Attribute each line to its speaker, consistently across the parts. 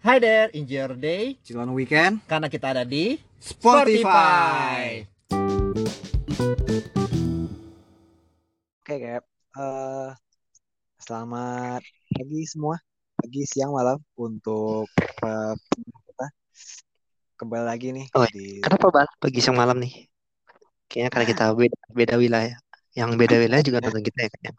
Speaker 1: Hi there, enjoy your day
Speaker 2: Cilon Weekend
Speaker 1: karena kita ada di
Speaker 2: Spotify. Oke, Cap. Eh, selamat pagi semua. Pagi, siang, malam untuk eh, kita. Kembali lagi nih
Speaker 3: Oh,
Speaker 2: di
Speaker 3: Kenapa bal pagi siang malam nih? Kayaknya karena kita beda, beda wilayah. Yang beda wilayah juga nonton kita ya kayaknya.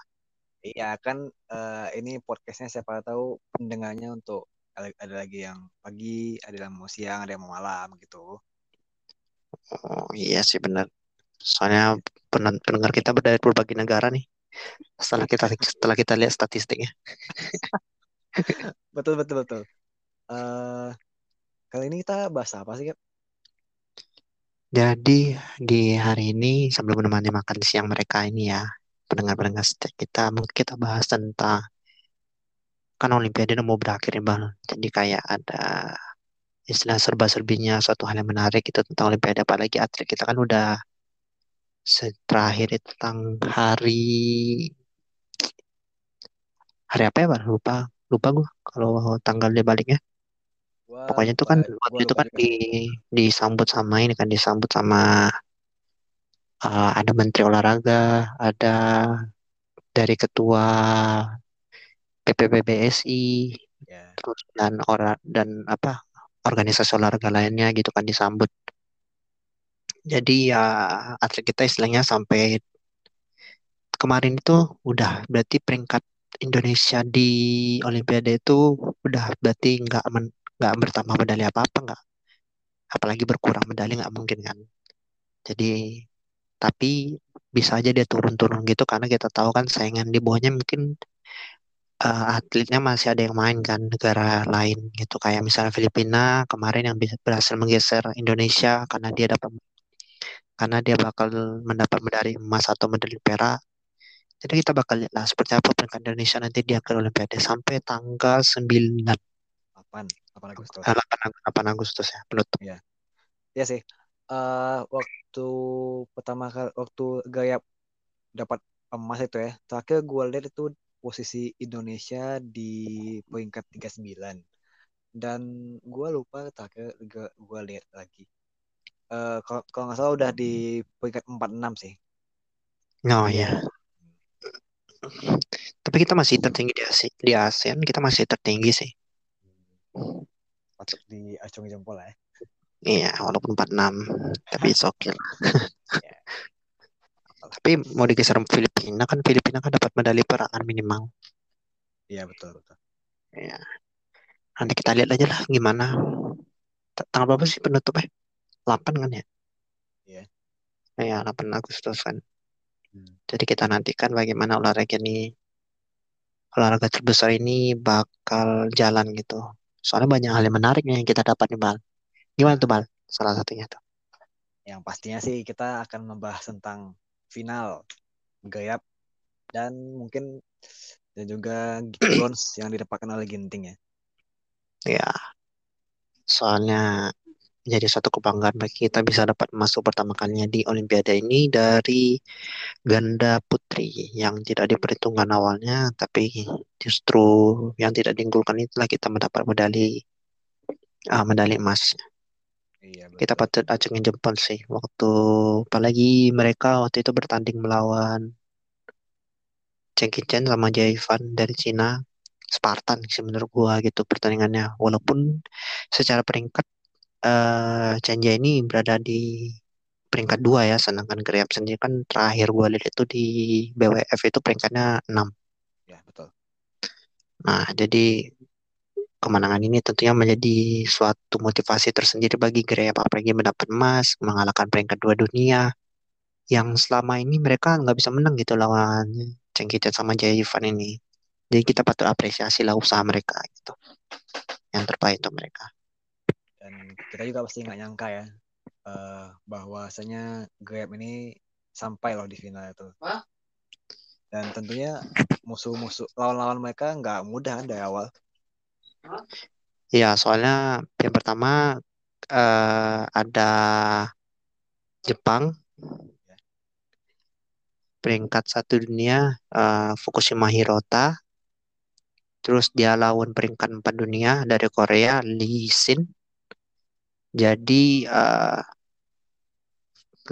Speaker 2: Iya kan eh, ini podcastnya siapa tahu pendengarnya untuk ada ada lagi yang pagi, ada yang mau siang, ada yang mau malam gitu.
Speaker 3: Oh iya sih benar. Soalnya pen- pendengar kita dari berbagai negara nih. Setelah kita setelah kita lihat statistiknya.
Speaker 2: Betul betul betul. Eh kali ini kita bahas apa sih, Cap?
Speaker 3: Jadi di hari ini sebelum menemani makan siang mereka ini ya, pendengar-pendengar kita mungkin kita bahas tentang kan Olimpiade mau berakhir nih Bang. Jadi kayak ada istilah serba-serbinya suatu hal yang menarik itu tentang Olimpiade apalagi atlet kita kan udah terakhir itu tentang hari hari apa ya Bang? Lupa lupa gua kalau tanggal dia baliknya.
Speaker 2: Gua
Speaker 3: Pokoknya itu kan
Speaker 2: gua
Speaker 3: waktu itu kan di disambut sama ini kan disambut sama uh, ada Menteri Olahraga, ada dari Ketua PPPBSI,
Speaker 2: Ya.
Speaker 3: terus dan orang dan apa organisasi olahraga lainnya gitu kan disambut. Jadi ya atlet kita istilahnya sampai kemarin itu udah berarti peringkat Indonesia di Olimpiade itu udah berarti nggak nggak bertambah medali apa-apa nggak, apalagi berkurang medali nggak mungkin kan. Jadi tapi bisa aja dia turun-turun gitu karena kita tahu kan saingan di bawahnya mungkin eh, atletnya masih ada yang main kan negara lain gitu kayak misalnya Filipina kemarin yang bisa berhasil menggeser Indonesia karena dia dapat karena dia bakal mendapat medali emas atau medali perak. Jadi kita bakal lihat lah seperti apa peringkat Indonesia nanti dia ke Olimpiade sampai tanggal 9
Speaker 2: 8, 8 Agustus.
Speaker 3: eh, 8, Ag- 8 Agustus ya penutup.
Speaker 2: Ya. Ya sih. Eh waktu pertama kali waktu Gaya dapat emas itu ya. Terakhir gue lihat itu posisi Indonesia di peringkat 39. Dan gue lupa terakhir gue lihat lagi. Eh kalau kalau nggak salah udah di peringkat 46 sih.
Speaker 3: Oh
Speaker 2: Iya.
Speaker 3: ya. Tapi kita masih tertinggi di ASEAN, di ASEAN kita masih tertinggi sih.
Speaker 2: Patut diacungi jempol ya.
Speaker 3: Iya, walaupun 46, tapi it's okay lah.
Speaker 2: Ya.
Speaker 3: Tapi mau digeser Filipina kan Filipina kan dapat medali perak kan minimal.
Speaker 2: Iya betul betul.
Speaker 3: Ya, nanti kita lihat aja lah gimana. Tanggal berapa sih penutupnya? 8 kan ya?
Speaker 2: Iya.
Speaker 3: Ya, 8 Agustus kan.
Speaker 2: Hmm.
Speaker 3: Jadi kita nantikan bagaimana olahraga ini, olahraga terbesar ini bakal jalan gitu. Soalnya banyak hal yang menarik yang kita dapat nih, Bal. Gimana tuh, Bal? Salah satunya tuh.
Speaker 2: Yang pastinya sih kita akan membahas tentang final Gayap dan mungkin dan juga bronze yang didapatkan oleh Ginting ya.
Speaker 3: Ya, soalnya jadi suatu kebanggaan bagi kita bisa dapat masuk pertama kalinya di Olimpiade ini dari ganda putri yang tidak diperhitungkan awalnya, tapi justru yang tidak diunggulkan itulah kita mendapat medali ah, medali emas.
Speaker 2: Iya
Speaker 3: Kita patut acungin jempol sih waktu apalagi mereka waktu itu bertanding melawan Chen Qichen sama Jia Ivan dari Cina. Spartan sih menurut gua gitu pertandingannya. Walaupun secara peringkat eh Chen Jia ini berada di peringkat dua ya, sedangkan Grab sendiri kan terakhir gua lihat itu di BWF itu peringkatnya 6.
Speaker 2: Ya betul.
Speaker 3: Nah, jadi kemenangan ini tentunya menjadi suatu motivasi tersendiri bagi Grab apalagi mendapat emas, mengalahkan peringkat dua dunia yang selama ini mereka nggak bisa menang gitu lawan Qichen sama Jia Ivan ini. Jadi kita patut apresiasi lah usaha mereka gitu. Yang terbaik untuk mereka.
Speaker 2: Dan kita juga pasti nggak nyangka ya eh, bahwasanya Grab ini sampai loh di final itu. Dan tentunya musuh-musuh lawan-lawan mereka nggak mudah dari awal.
Speaker 3: Ya, soalnya yang pertama eh, ada Jepang peringkat satu dunia eh, Fukushima Hirota Terus dia lawan peringkat 4 dunia dari Korea, Lee Sin. Jadi uh,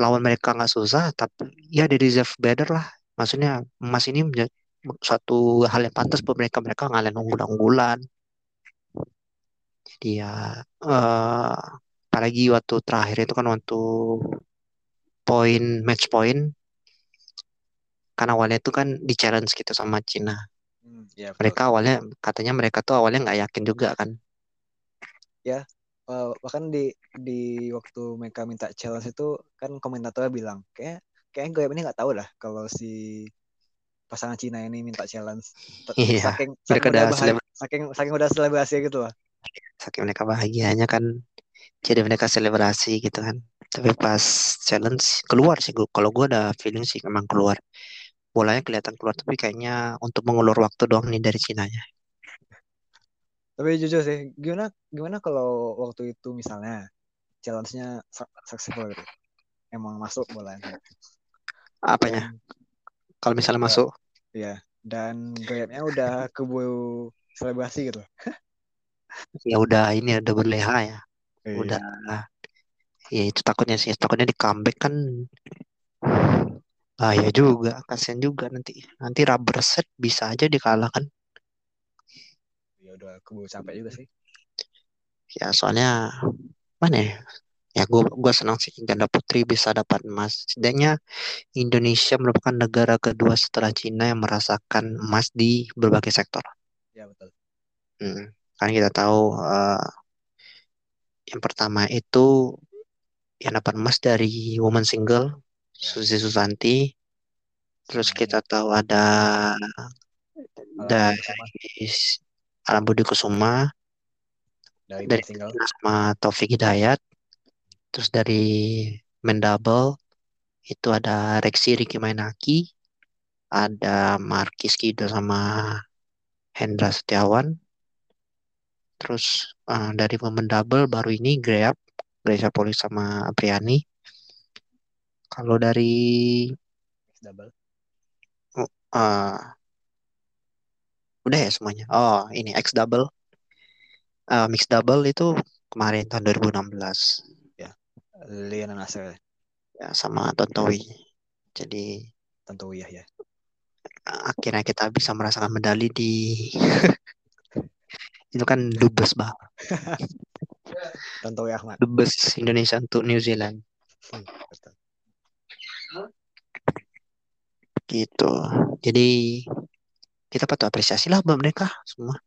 Speaker 3: lawan mereka nggak susah, tapi ya they deserve better lah. Maksudnya emas ini menjadi suatu hal yang pantas buat mereka. Mereka ngalahin unggulan-unggulan. Jadi ya, uh, apalagi waktu terakhir itu kan waktu poin match point karena awalnya itu kan di challenge gitu sama Cina.
Speaker 2: Hmm, ya, betul.
Speaker 3: Mereka awalnya katanya mereka tuh awalnya nggak yakin juga kan.
Speaker 2: Ya, uh, bahkan di di waktu mereka minta challenge itu kan komentatornya bilang kayak kayak gue ini nggak tahu lah kalau si pasangan Cina ini minta challenge.
Speaker 3: Iya.
Speaker 2: Saking saking udah
Speaker 3: seleb-
Speaker 2: saking saking udah selebrasi gitu lah.
Speaker 3: Saking mereka bahagianya kan jadi mereka selebrasi gitu kan tapi pas challenge keluar sih gua kalau gue ada feeling sih memang keluar bolanya kelihatan keluar tapi kayaknya untuk mengulur waktu doang nih dari Cinanya
Speaker 2: Tapi jujur sih, gimana gimana kalau waktu itu misalnya challenge-nya su- successful gitu. Emang masuk bolanya.
Speaker 3: apanya kalau misalnya
Speaker 2: ya,
Speaker 3: masuk
Speaker 2: ya dan gayanya udah keburu selebrasi gitu.
Speaker 3: ya udah ini udah berleha ya
Speaker 2: Iya.
Speaker 3: udah ya itu takutnya sih takutnya di comeback kan bahaya juga kasihan juga nanti nanti rubber set bisa aja dikalahkan
Speaker 2: Ya udah keburu capek juga sih.
Speaker 3: ya soalnya mana ya ya gue gua senang sih ganda putri bisa dapat emas setidaknya Indonesia merupakan negara kedua setelah Cina yang merasakan emas di berbagai sektor
Speaker 2: Ya betul.
Speaker 3: hmm. Kan kita tahu eh, yang pertama itu yang dapat emas dari woman single
Speaker 2: Ya.
Speaker 3: Susi Susanti. Terus
Speaker 2: Sama
Speaker 3: kita tahu ada dari Alam Budi Kusuma.
Speaker 2: Dari
Speaker 3: dari sama Taufik Hidayat. Terus dari men double itu ada Rexi Ricky Mainaki ada Markis Kido sama Hendra Setiawan terus eh, dari women double baru ini Grab Gracia Poli sama Apriani. Kalau dari
Speaker 2: double.
Speaker 3: eh udah ya semuanya? Oh ini X double. Eh, mix double itu kemarin tahun 2016
Speaker 2: Liana Nasir
Speaker 3: ya sama Tontowi jadi
Speaker 2: tentu ya ya.
Speaker 3: akhirnya kita bisa merasakan medali di itu kan dubes bah
Speaker 2: Tentu ya Ahmad.
Speaker 3: dubes Indonesia untuk New Zealand
Speaker 2: Hmm, betul.
Speaker 3: gitu jadi kita patut apresiasi lah buat mereka semua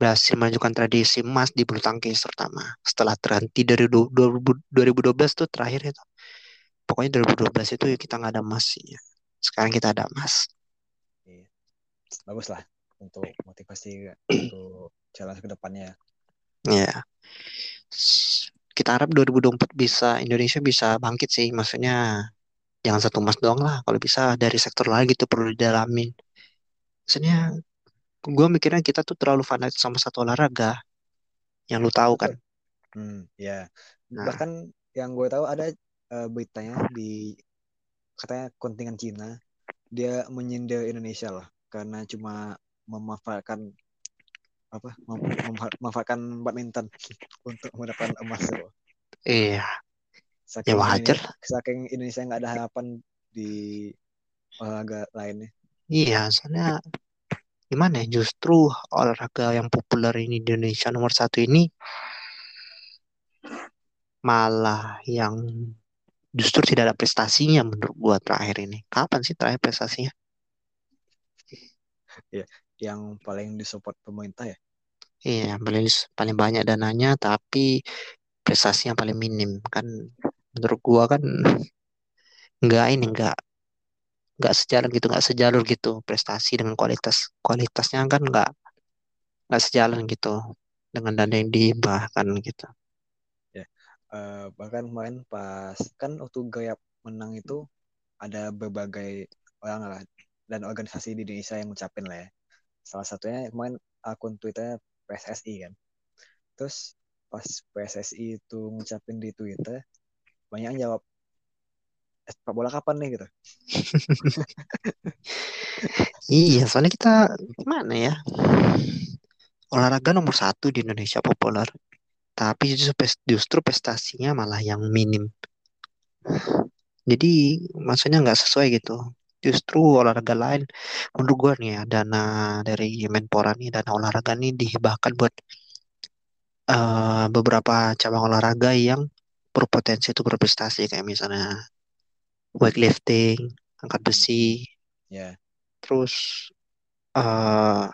Speaker 3: berhasil menunjukkan tradisi emas di bulu tangkis terutama setelah terhenti dari du- 2000 2012 tuh terakhir itu pokoknya 2012 itu kita nggak ada emas ya. sekarang kita ada emas
Speaker 2: Iya. Bagus lah untuk motivasi untuk jalan ke depannya.
Speaker 3: ya S- kita harap 2024 bisa Indonesia bisa bangkit sih. Maksudnya jangan satu emas doang lah. Kalau bisa dari sektor lain gitu perlu didalamin. Maksudnya gue mikirnya kita tuh terlalu fanatik sama satu olahraga. Yang lu tahu kan?
Speaker 2: Hmm, ya.
Speaker 3: Nah.
Speaker 2: Bahkan yang gue tahu ada eh, beritanya di katanya kontingen Cina dia menyindir Indonesia loh karena cuma memanfaatkan apa mem- memanfaatkan badminton untuk mendapatkan emas loh.
Speaker 3: iya
Speaker 2: Saking
Speaker 3: Ya, wajar
Speaker 2: saking Indonesia nggak ada harapan di olahraga lainnya.
Speaker 3: Iya, soalnya gimana ya? Justru olahraga yang populer ini di Indonesia nomor satu ini malah yang justru tidak ada prestasinya menurut gua terakhir ini. Kapan sih terakhir prestasinya?
Speaker 2: Yang paling disupport pemerintah ya.
Speaker 3: Iya, yang paling paling banyak dananya tapi prestasinya paling minim kan. Menurut gua kan nggak ini nggak nggak sejalan gitu nggak sejalur gitu prestasi dengan kualitas kualitasnya kan nggak nggak sejalan gitu dengan dana yang dihibahkan gitu.
Speaker 2: Eh, bahkan kemarin pas kan waktu Gayap menang itu ada berbagai orang lah dan organisasi di Indonesia yang ngucapin lah ya. Salah satunya kemarin akun Twitter PSSI kan. Terus pas PSSI itu ngucapin di Twitter, banyak yang jawab eh, sepak bola kapan nih gitu.
Speaker 3: Iya, soalnya kita gimana ya? Olahraga nomor satu di Indonesia populer, tapi justru prestasinya malah yang minim. Jadi maksudnya nggak sesuai gitu. Justru olahraga lain, menurut gue nih ya, dana dari Menpora nih, dana olahraga nih dihibahkan buat eh, beberapa cabang olahraga yang berpotensi untuk berprestasi kayak misalnya weightlifting, angkat besi,
Speaker 2: Ya.
Speaker 3: terus eh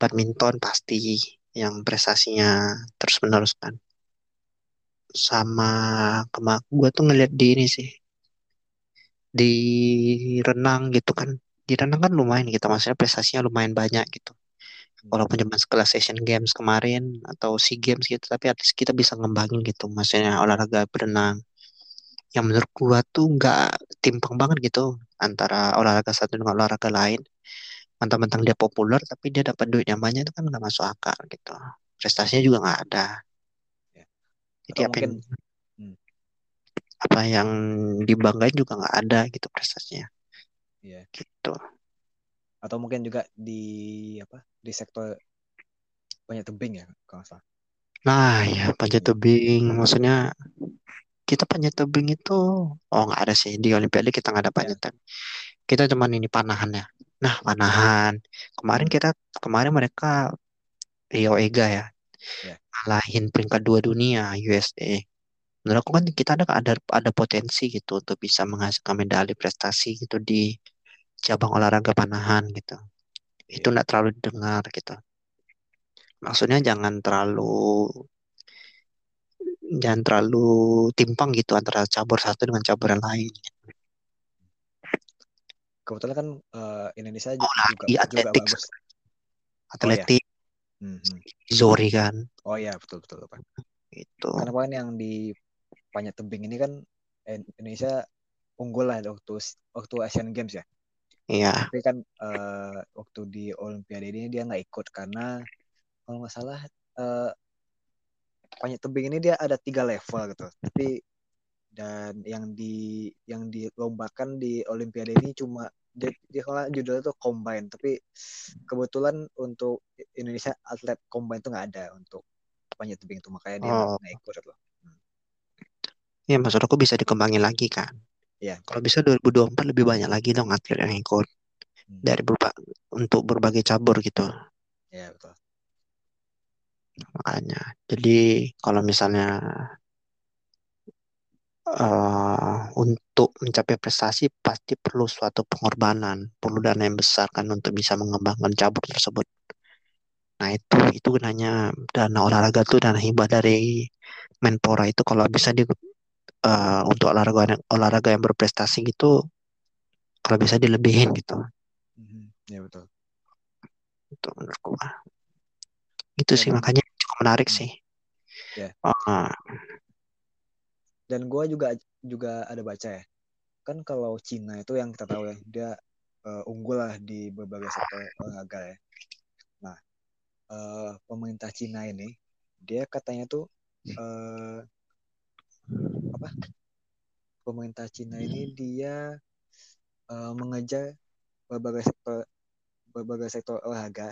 Speaker 3: badminton pasti yang prestasinya terus menerus kan. Sama kema gue tuh ngeliat di ini sih di renang gitu kan. Di renang kan lumayan gitu, maksudnya prestasinya lumayan banyak gitu. Walaupun cuma sekelas Asian Games kemarin atau SEA Games gitu, tapi at least kita bisa ngembangin gitu, maksudnya olahraga berenang. Yang menurut gua tuh nggak timpang banget gitu antara olahraga satu dengan olahraga lain. Mentang-mentang dia populer, tapi dia dapat duit yang banyak itu kan nggak masuk akal gitu. Prestasinya juga nggak ada.
Speaker 2: Ya.
Speaker 3: Jadi
Speaker 2: Atau
Speaker 3: apa yang
Speaker 2: mungkin Hmm.
Speaker 3: Apa yang dibanggain juga nggak ada gitu prestasinya
Speaker 2: Iya.
Speaker 3: gitu.
Speaker 2: atau mungkin juga di apa di sektor banyak tebing ya kalau salah.
Speaker 3: Nah ya panjat
Speaker 2: Iya.
Speaker 3: tebing, maksudnya kita panjat tebing itu oh nggak ada sih di Olimpiade kita nggak ada
Speaker 2: Ya.
Speaker 3: panjat tebing. Kita cuman ini panahan ya. Nah panahan kemarin
Speaker 2: Hmm.
Speaker 3: kita kemarin mereka Rio Ega ya
Speaker 2: Ya.
Speaker 3: ngalahin peringkat dua dunia USA. Menurut aku kan kita ada ada ada potensi gitu untuk bisa menghasilkan medali prestasi gitu di cabang olahraga panahan gitu. Itu
Speaker 2: Iya.
Speaker 3: nggak terlalu didengar gitu. Maksudnya jangan terlalu jangan terlalu timpang gitu antara cabur satu dengan cabur yang lain.
Speaker 2: Kebetulan kan eh, Indonesia
Speaker 3: Oh,
Speaker 2: juga
Speaker 3: lagi
Speaker 2: juga
Speaker 3: atletik,
Speaker 2: Hmm, hmm.
Speaker 3: Zori kan,
Speaker 2: Oh iya betul betul Pak.
Speaker 3: itu.
Speaker 2: Karena kemarin yang di panjat tebing ini kan eh, Indonesia unggul lah waktu waktu Asian Games ya.
Speaker 3: Iya,
Speaker 2: Tapi kan eh, waktu di Olimpiade ini dia nggak ikut karena kalau nggak salah eh, panjat tebing ini dia ada tiga level gitu. Tapi dan yang di yang dilombakan di Olimpiade ini cuma dia, dia kalau judulnya tuh combine tapi kebetulan untuk Indonesia atlet combine tuh nggak ada untuk panjat tebing itu makanya dia nggak
Speaker 3: oh,
Speaker 2: nggak ikut loh.
Speaker 3: Ya maksud aku bisa dikembangin lagi kan.
Speaker 2: Iya.
Speaker 3: Kalau bisa 2024 lebih banyak lagi dong atlet yang ikut
Speaker 2: Hmm.
Speaker 3: dari berba untuk berbagai cabur gitu.
Speaker 2: Iya betul.
Speaker 3: Makanya, jadi kalau misalnya eh, untuk mencapai prestasi pasti perlu suatu pengorbanan, perlu dana yang besar kan untuk bisa mengembangkan cabur tersebut. Nah itu itu gunanya dana olahraga tuh dana hibah dari Menpora itu kalau bisa di eh, untuk olahraga olahraga yang berprestasi gitu kalau bisa dilebihin gitu.
Speaker 2: Mhm. Iya betul.
Speaker 3: Itu menurut gua. Gitu sih
Speaker 2: Dan
Speaker 3: makanya cukup menarik
Speaker 2: hmm,
Speaker 3: sih.
Speaker 2: ya.
Speaker 3: Ah,
Speaker 2: Dan gua juga juga ada baca ya. Kan kalau Cina itu yang kita tahu ya, dia eh, unggul lah di berbagai sektor olahraga ya. Nah, eh, pemerintah Cina ini dia katanya tuh eh, apa? Pemerintah Cina ini dia eh, mengejar berbagai sektor berbagai sektor olahraga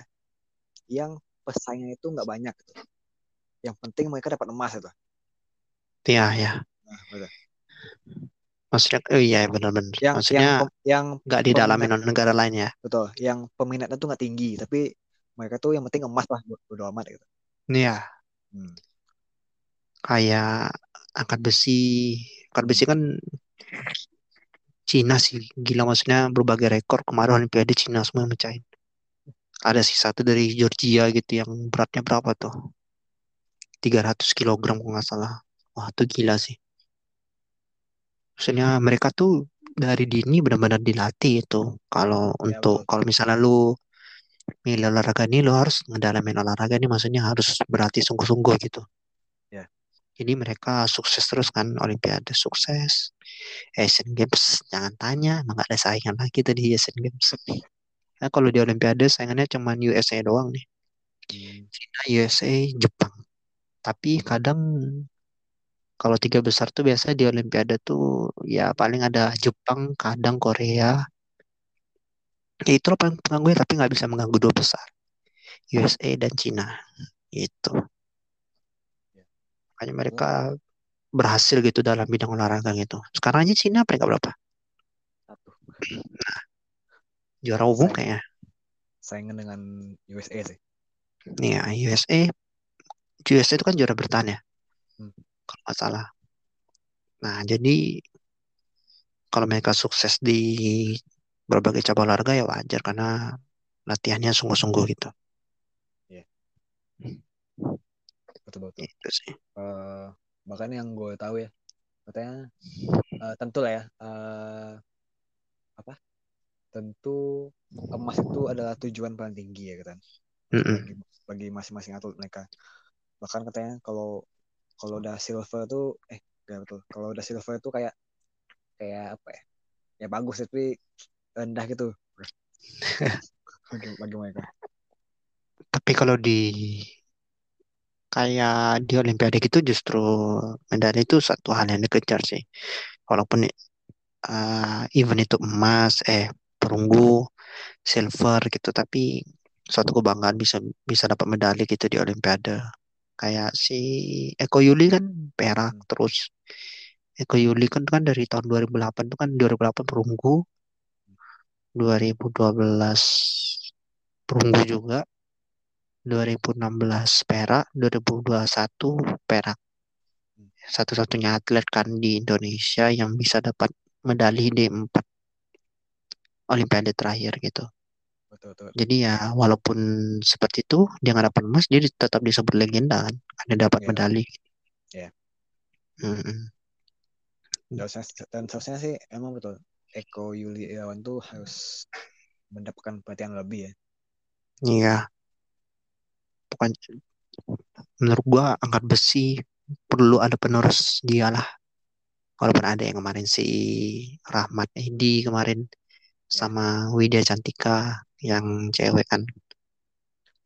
Speaker 2: yang pesaingnya itu nggak banyak gitu. Yang penting mereka dapat emas itu.
Speaker 3: Iya ya.
Speaker 2: Nah, betul.
Speaker 3: Maksudnya, oh iya benar-benar.
Speaker 2: Yang
Speaker 3: Maksudnya
Speaker 2: yang
Speaker 3: nggak
Speaker 2: peminat
Speaker 3: oleh negara lain ya.
Speaker 2: betul, yang peminatnya tuh nggak tinggi, tapi mereka tuh yang penting emas lah bodo amat gitu.
Speaker 3: Iya,
Speaker 2: Hmm.
Speaker 3: kayak angkat besi. Angkat besi kan Cina sih gila maksudnya berbagai rekor kemarin Olimpiade Cina semua yang mecahin. Ada sih satu dari Georgia gitu yang beratnya berapa tuh? 300 kilogram kalau nggak salah. Wah, itu gila sih. Maksudnya mereka tuh dari dini benar-benar dilatih itu. Kalau
Speaker 2: Ya
Speaker 3: untuk
Speaker 2: betul.
Speaker 3: kalau misalnya lu milih olahraga ini lu harus ngedalamin olahraga ini maksudnya harus berlatih sungguh-sungguh gitu. Jadi mereka sukses terus kan Olimpiade sukses. Asian Games jangan tanya, emang ada saingan lagi tadi Asian Games. Nah, kalau di Olimpiade saingannya cuma USA doang nih. China, USA, Jepang. Tapi kadang Kalau tiga besar tuh biasa di Olimpiade tuh ya paling ada Jepang, kadang Korea. Ya itu paling mengganggu tapi nggak bisa mengganggu dua besar. USA dan Cina. Itu.
Speaker 2: Ya.
Speaker 3: Makanya mereka berhasil gitu dalam bidang olahraga gitu. Sekarang aja Cina peringkat berapa?
Speaker 2: Satu.
Speaker 3: Juara umum kayaknya.
Speaker 2: Saingan dengan USA sih.
Speaker 3: Nih ya, USA. USA itu kan juara bertahan ya.
Speaker 2: Hmm.
Speaker 3: Kalau nggak salah. Nah, jadi kalau mereka sukses di berbagai cabang olahraga ya wajar karena latihannya sungguh-sungguh gitu.
Speaker 2: Betul betul.
Speaker 3: Itu sih.
Speaker 2: Eh, bahkan yang gue tahu ya katanya eh, tentu lah ya eh, apa? Tentu emas itu adalah tujuan paling tinggi ya kan bagi masing-masing atlet mereka. Bahkan katanya kalau kalau udah silver tuh eh gak betul. Kalau udah silver itu kayak kayak apa ya? Ya bagus tapi rendah gitu. Bagi, bagi mereka.
Speaker 3: Tapi kalau di kayak di Olimpiade gitu justru medali itu satu hal yang dikejar sih. Walaupun eh, event itu emas, eh perunggu, silver gitu, tapi suatu kebanggaan bisa bisa dapat medali gitu di Olimpiade. Kayak si Eko Yuli kan perak
Speaker 2: Hmm.
Speaker 3: terus. Eko Yuli kan kan dari tahun 2008 tuh kan 2008 perunggu, 2012 perunggu juga, 2016 perak, 2021 perak. Satu-satunya atlet kan di Indonesia yang bisa dapat medali di empat Olimpiade terakhir gitu.
Speaker 2: betul betul
Speaker 3: Jadi ya walaupun seperti itu dia nggak dapat emas, dia tetap disebut legenda kan, karena dapat
Speaker 2: Iya.
Speaker 3: medali.
Speaker 2: Iya.
Speaker 3: Mm-mm.
Speaker 2: dan seharusnya, dan seharusnya sih emang betul Eko Yuli Irawan tuh harus mendapatkan perhatian lebih ya
Speaker 3: Iya. Bukan menurut gua angkat besi perlu ada penerus dia lah. Walaupun ada yang kemarin si Rahmat Edi kemarin sama Widya Cantika yang cewek kan.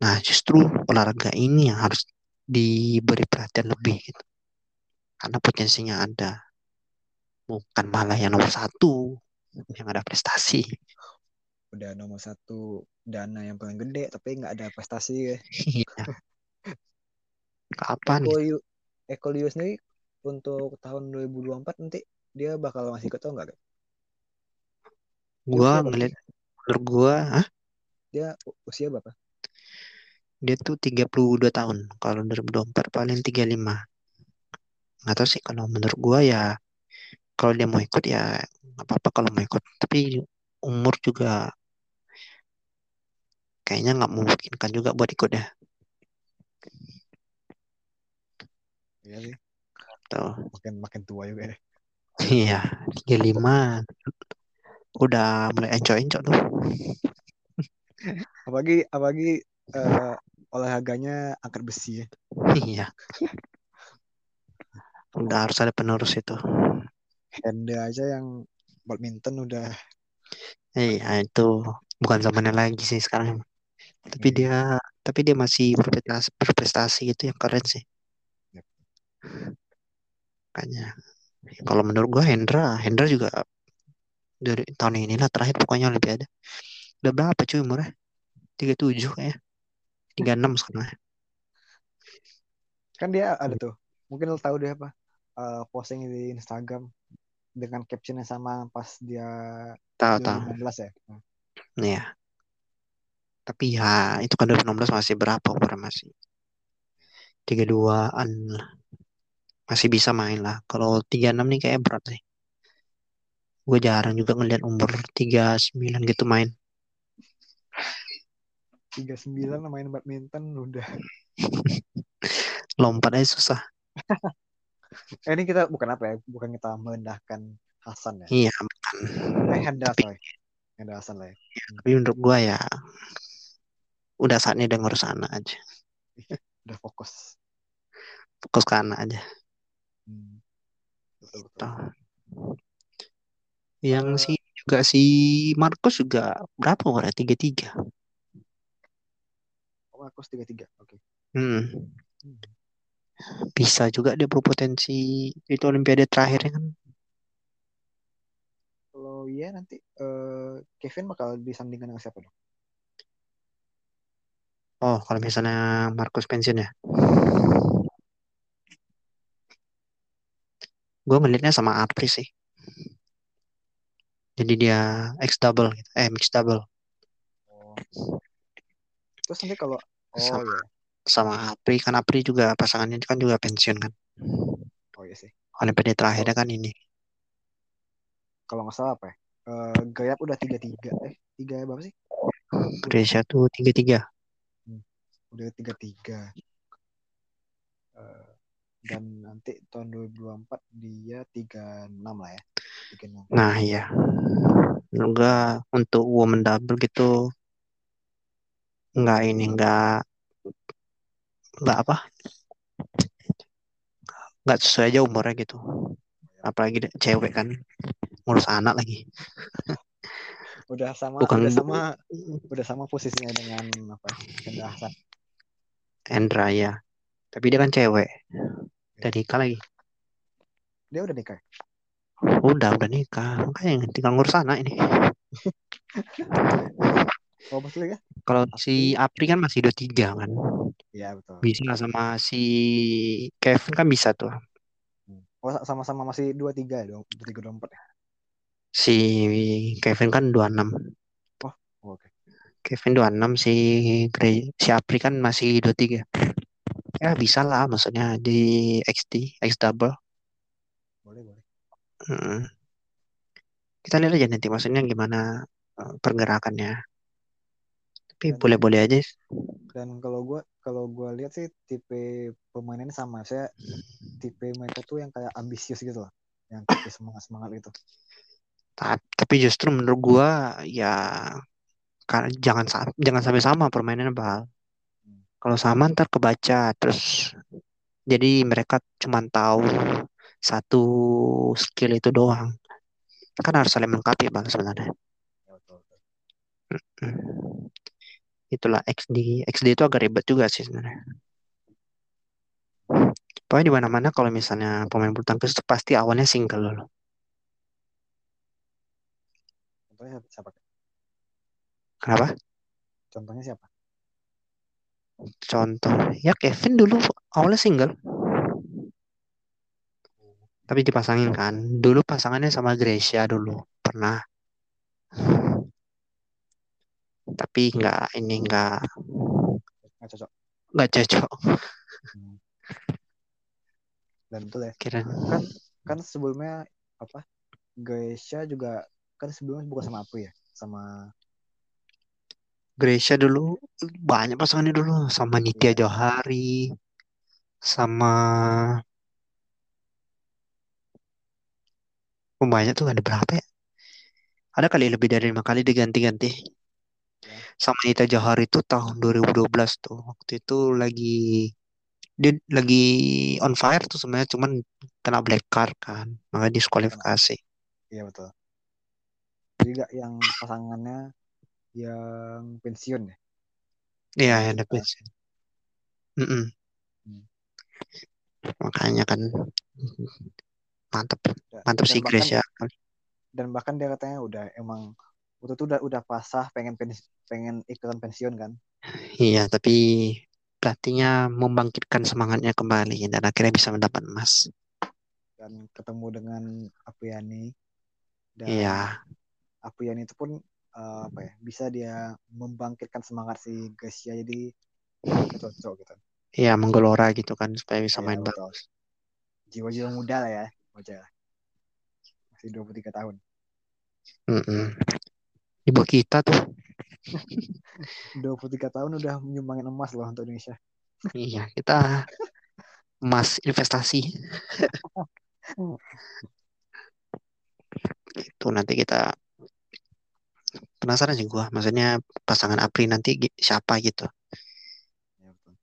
Speaker 3: Nah, justru olahraga ini yang harus diberi perhatian lebih gitu. Karena potensinya ada. Bukan malah yang nomor satu yang ada prestasi.
Speaker 2: Udah nomor satu dana yang paling gede tapi nggak ada prestasi ya.
Speaker 3: Kapan?
Speaker 2: Eko Liu sendiri untuk tahun 2024 nanti dia bakal masih ikut atau enggak?
Speaker 3: Gua ngeliat menurut gua, hah?
Speaker 2: Dia usia berapa?
Speaker 3: Dia tuh 32 tahun. Kalau 2024 paling 35. Nggak tahu sih kalau menurut gua ya kalau dia mau ikut ya nggak apa-apa kalau mau ikut. Tapi umur juga kayaknya nggak memungkinkan juga buat ikut ya.
Speaker 2: Iya sih,
Speaker 3: Tuh.
Speaker 2: makin makin tua juga ya.
Speaker 3: Iya, 35. Udah mulai encok-encok tuh.
Speaker 2: Apalagi apalagi eh, olahraganya angkat besi ya.
Speaker 3: Iya. Udah harus ada penerus itu.
Speaker 2: Henda aja yang badminton udah
Speaker 3: Iya, itu bukan zamannya lagi sih sekarang. Tapi
Speaker 2: Iya.
Speaker 3: dia tapi dia masih berprestasi, berprestasi itu yang keren sih.
Speaker 2: Yap.
Speaker 3: Makanya kalau menurut gua Hendra, Hendra juga dari tahun inilah terakhir pokoknya Olimpiade. Udah berapa cuy umurnya? 37 kayaknya. 36 sekarang.
Speaker 2: kan dia ada tuh. Mungkin lo tahu dia apa? Eh, posting di Instagram dengan caption yang sama pas dia
Speaker 3: Tahu tahu.
Speaker 2: 2016 ya. Nah,
Speaker 3: Iya. Tapi ya itu kan 2016 masih berapa umurnya masih? 32-an lah. Masih bisa main lah. Kalau 36 nih kayak berat sih. Gue jarang juga ngeliat umur 39 gitu main.
Speaker 2: 39 main badminton udah.
Speaker 3: Lompat aja susah.
Speaker 2: Eh, ini kita bukan apa ya? Bukan kita merendahkan Hasan ya.
Speaker 3: Iya, bukan.
Speaker 2: Eh, Hendra
Speaker 3: Tapi,
Speaker 2: sorry. Hendra Hasan lah ya.
Speaker 3: tapi menurut gue ya udah saatnya dia ngurus anak aja.
Speaker 2: Udah fokus.
Speaker 3: Fokus ke anak aja.
Speaker 2: Hmm. Betul betul.
Speaker 3: Tuh. Yang
Speaker 2: Eh,
Speaker 3: si juga si Marcos juga berapa umurnya? 33.
Speaker 2: oh, Marcos 33. Oke.
Speaker 3: Hmm.
Speaker 2: Hmm.
Speaker 3: bisa juga dia berpotensi itu Olimpiade terakhir kan.
Speaker 2: Kalau iya nanti eh, Kevin bakal disandingkan dengan siapa dong?
Speaker 3: Oh, kalau misalnya Marcus pensiun ya. Gue ngelihatnya sama Apri sih. Jadi dia X double gitu. Eh, mix double.
Speaker 2: Oh. Terus nanti kalau oh
Speaker 3: Sama.
Speaker 2: ya,
Speaker 3: Sama Apri kan Apri juga pasangannya kan juga pensiun kan.
Speaker 2: oh iya sih.
Speaker 3: Olimpiade terakhirnya kan ini.
Speaker 2: Kalau nggak salah apa ya? Eh, Gayap udah tiga tiga eh tiga berapa sih?
Speaker 3: Indonesia tuh tiga-tiga.
Speaker 2: Udah tiga tiga. Eh, dan nanti tahun 2024 dia 36 lah ya. 36.
Speaker 3: Nah, iya. Juga untuk woman double gitu nggak ini nggak nggak apa nggak sesuai aja umurnya gitu apalagi cewek kan ngurus anak lagi
Speaker 2: Udah sama
Speaker 3: bukan
Speaker 2: udah sama udah sama posisinya dengan apa? Kendra Hasan.
Speaker 3: Endra ya tapi dia kan cewek udah nikah lagi
Speaker 2: Dia udah nikah.
Speaker 3: udah udah nikah makanya tinggal ngurus anak ini
Speaker 2: Oh betul ya?
Speaker 3: kalau si Apri kan masih 23 kan
Speaker 2: Iya betul.
Speaker 3: bisa sama si Kevin kan bisa tuh
Speaker 2: Oh sama-sama masih dua tiga ya, dua tiga dua empat ya.
Speaker 3: si Kevin kan 26
Speaker 2: Oh, oke.
Speaker 3: Kevin 26 si Gre si Apri kan masih 23 ya bisa lah maksudnya di XT X double
Speaker 2: Boleh boleh.
Speaker 3: Mm. kita lihat aja nanti maksudnya gimana eh, pergerakannya tapi boleh-boleh aja
Speaker 2: Dan kalau gua kalau gua lihat sih tipe pemainnya sama. Saya tipe mereka tuh yang kayak ambisius gitu loh. Yang tipe semangat-semangat gitu.
Speaker 3: Ta- tapi justru menurut gua ya jangan sa- jangan sampai sama permainannya bal. Kalau sama ntar kebaca. Terus jadi mereka cuma tahu satu skill itu doang. Kan harus saling melengkapi bal sebenarnya.
Speaker 2: Ya, betul, betul.
Speaker 3: Itulah XD XD itu agak ribet juga sih sebenarnya. Pokoknya di mana-mana kalau misalnya pemain bulu tangkis itu pasti awalnya single loh
Speaker 2: Contohnya siapa?
Speaker 3: Kenapa
Speaker 2: Contohnya siapa?
Speaker 3: contoh ya Kevin dulu awalnya single tapi dipasangin kan dulu pasangannya sama Gracia dulu pernah tapi nggak ini nggak
Speaker 2: Nggak cocok.
Speaker 3: nggak cocok
Speaker 2: Hmm. Dan betul ya.
Speaker 3: kira
Speaker 2: Kan kan sebelumnya apa? Geisha juga kan sebelumnya bukan sama apa ya? Sama
Speaker 3: Gracia dulu banyak pasangannya dulu sama Nitya. Johari sama oh, banyak tuh ada berapa ya ada kali lebih dari lima kali diganti-ganti
Speaker 2: Ya.
Speaker 3: sama Nitya Johari itu tahun 2012 tuh waktu itu lagi dia lagi on fire tuh sebenarnya cuman kena black card kan makanya diskualifikasi
Speaker 2: iya betul. Nggak yang pasangannya yang pensiun ya?
Speaker 3: Iya,
Speaker 2: Yang
Speaker 3: ada pensiun. Mm-mm.
Speaker 2: Hmm.
Speaker 3: Makanya kan mantep, mantep sih
Speaker 2: bahkan-
Speaker 3: Gracia.
Speaker 2: dan bahkan dia katanya udah emang waktu itu udah udah pasah pengen pens- pengen ikutan pensiun kan
Speaker 3: Iya, tapi pelatihnya membangkitkan semangatnya kembali dan akhirnya bisa mendapat emas.
Speaker 2: dan ketemu dengan Apriani dan
Speaker 3: Iya,
Speaker 2: Apriani itu pun eh, apa ya bisa dia membangkitkan semangat si Gracia jadi cocok gitu
Speaker 3: iya menggelora gitu kan supaya bisa
Speaker 2: Iya,
Speaker 3: main
Speaker 2: betul.
Speaker 3: bagus.
Speaker 2: jiwa-jiwa muda lah ya wajar masih 23 tahun
Speaker 3: Mm-mm. Ibu kita tuh,
Speaker 2: 23 tahun udah menyumbangin emas loh untuk Indonesia
Speaker 3: iya kita emas investasi. Itu nanti kita penasaran sih gua, maksudnya pasangan Apri nanti siapa gitu.
Speaker 2: ya betul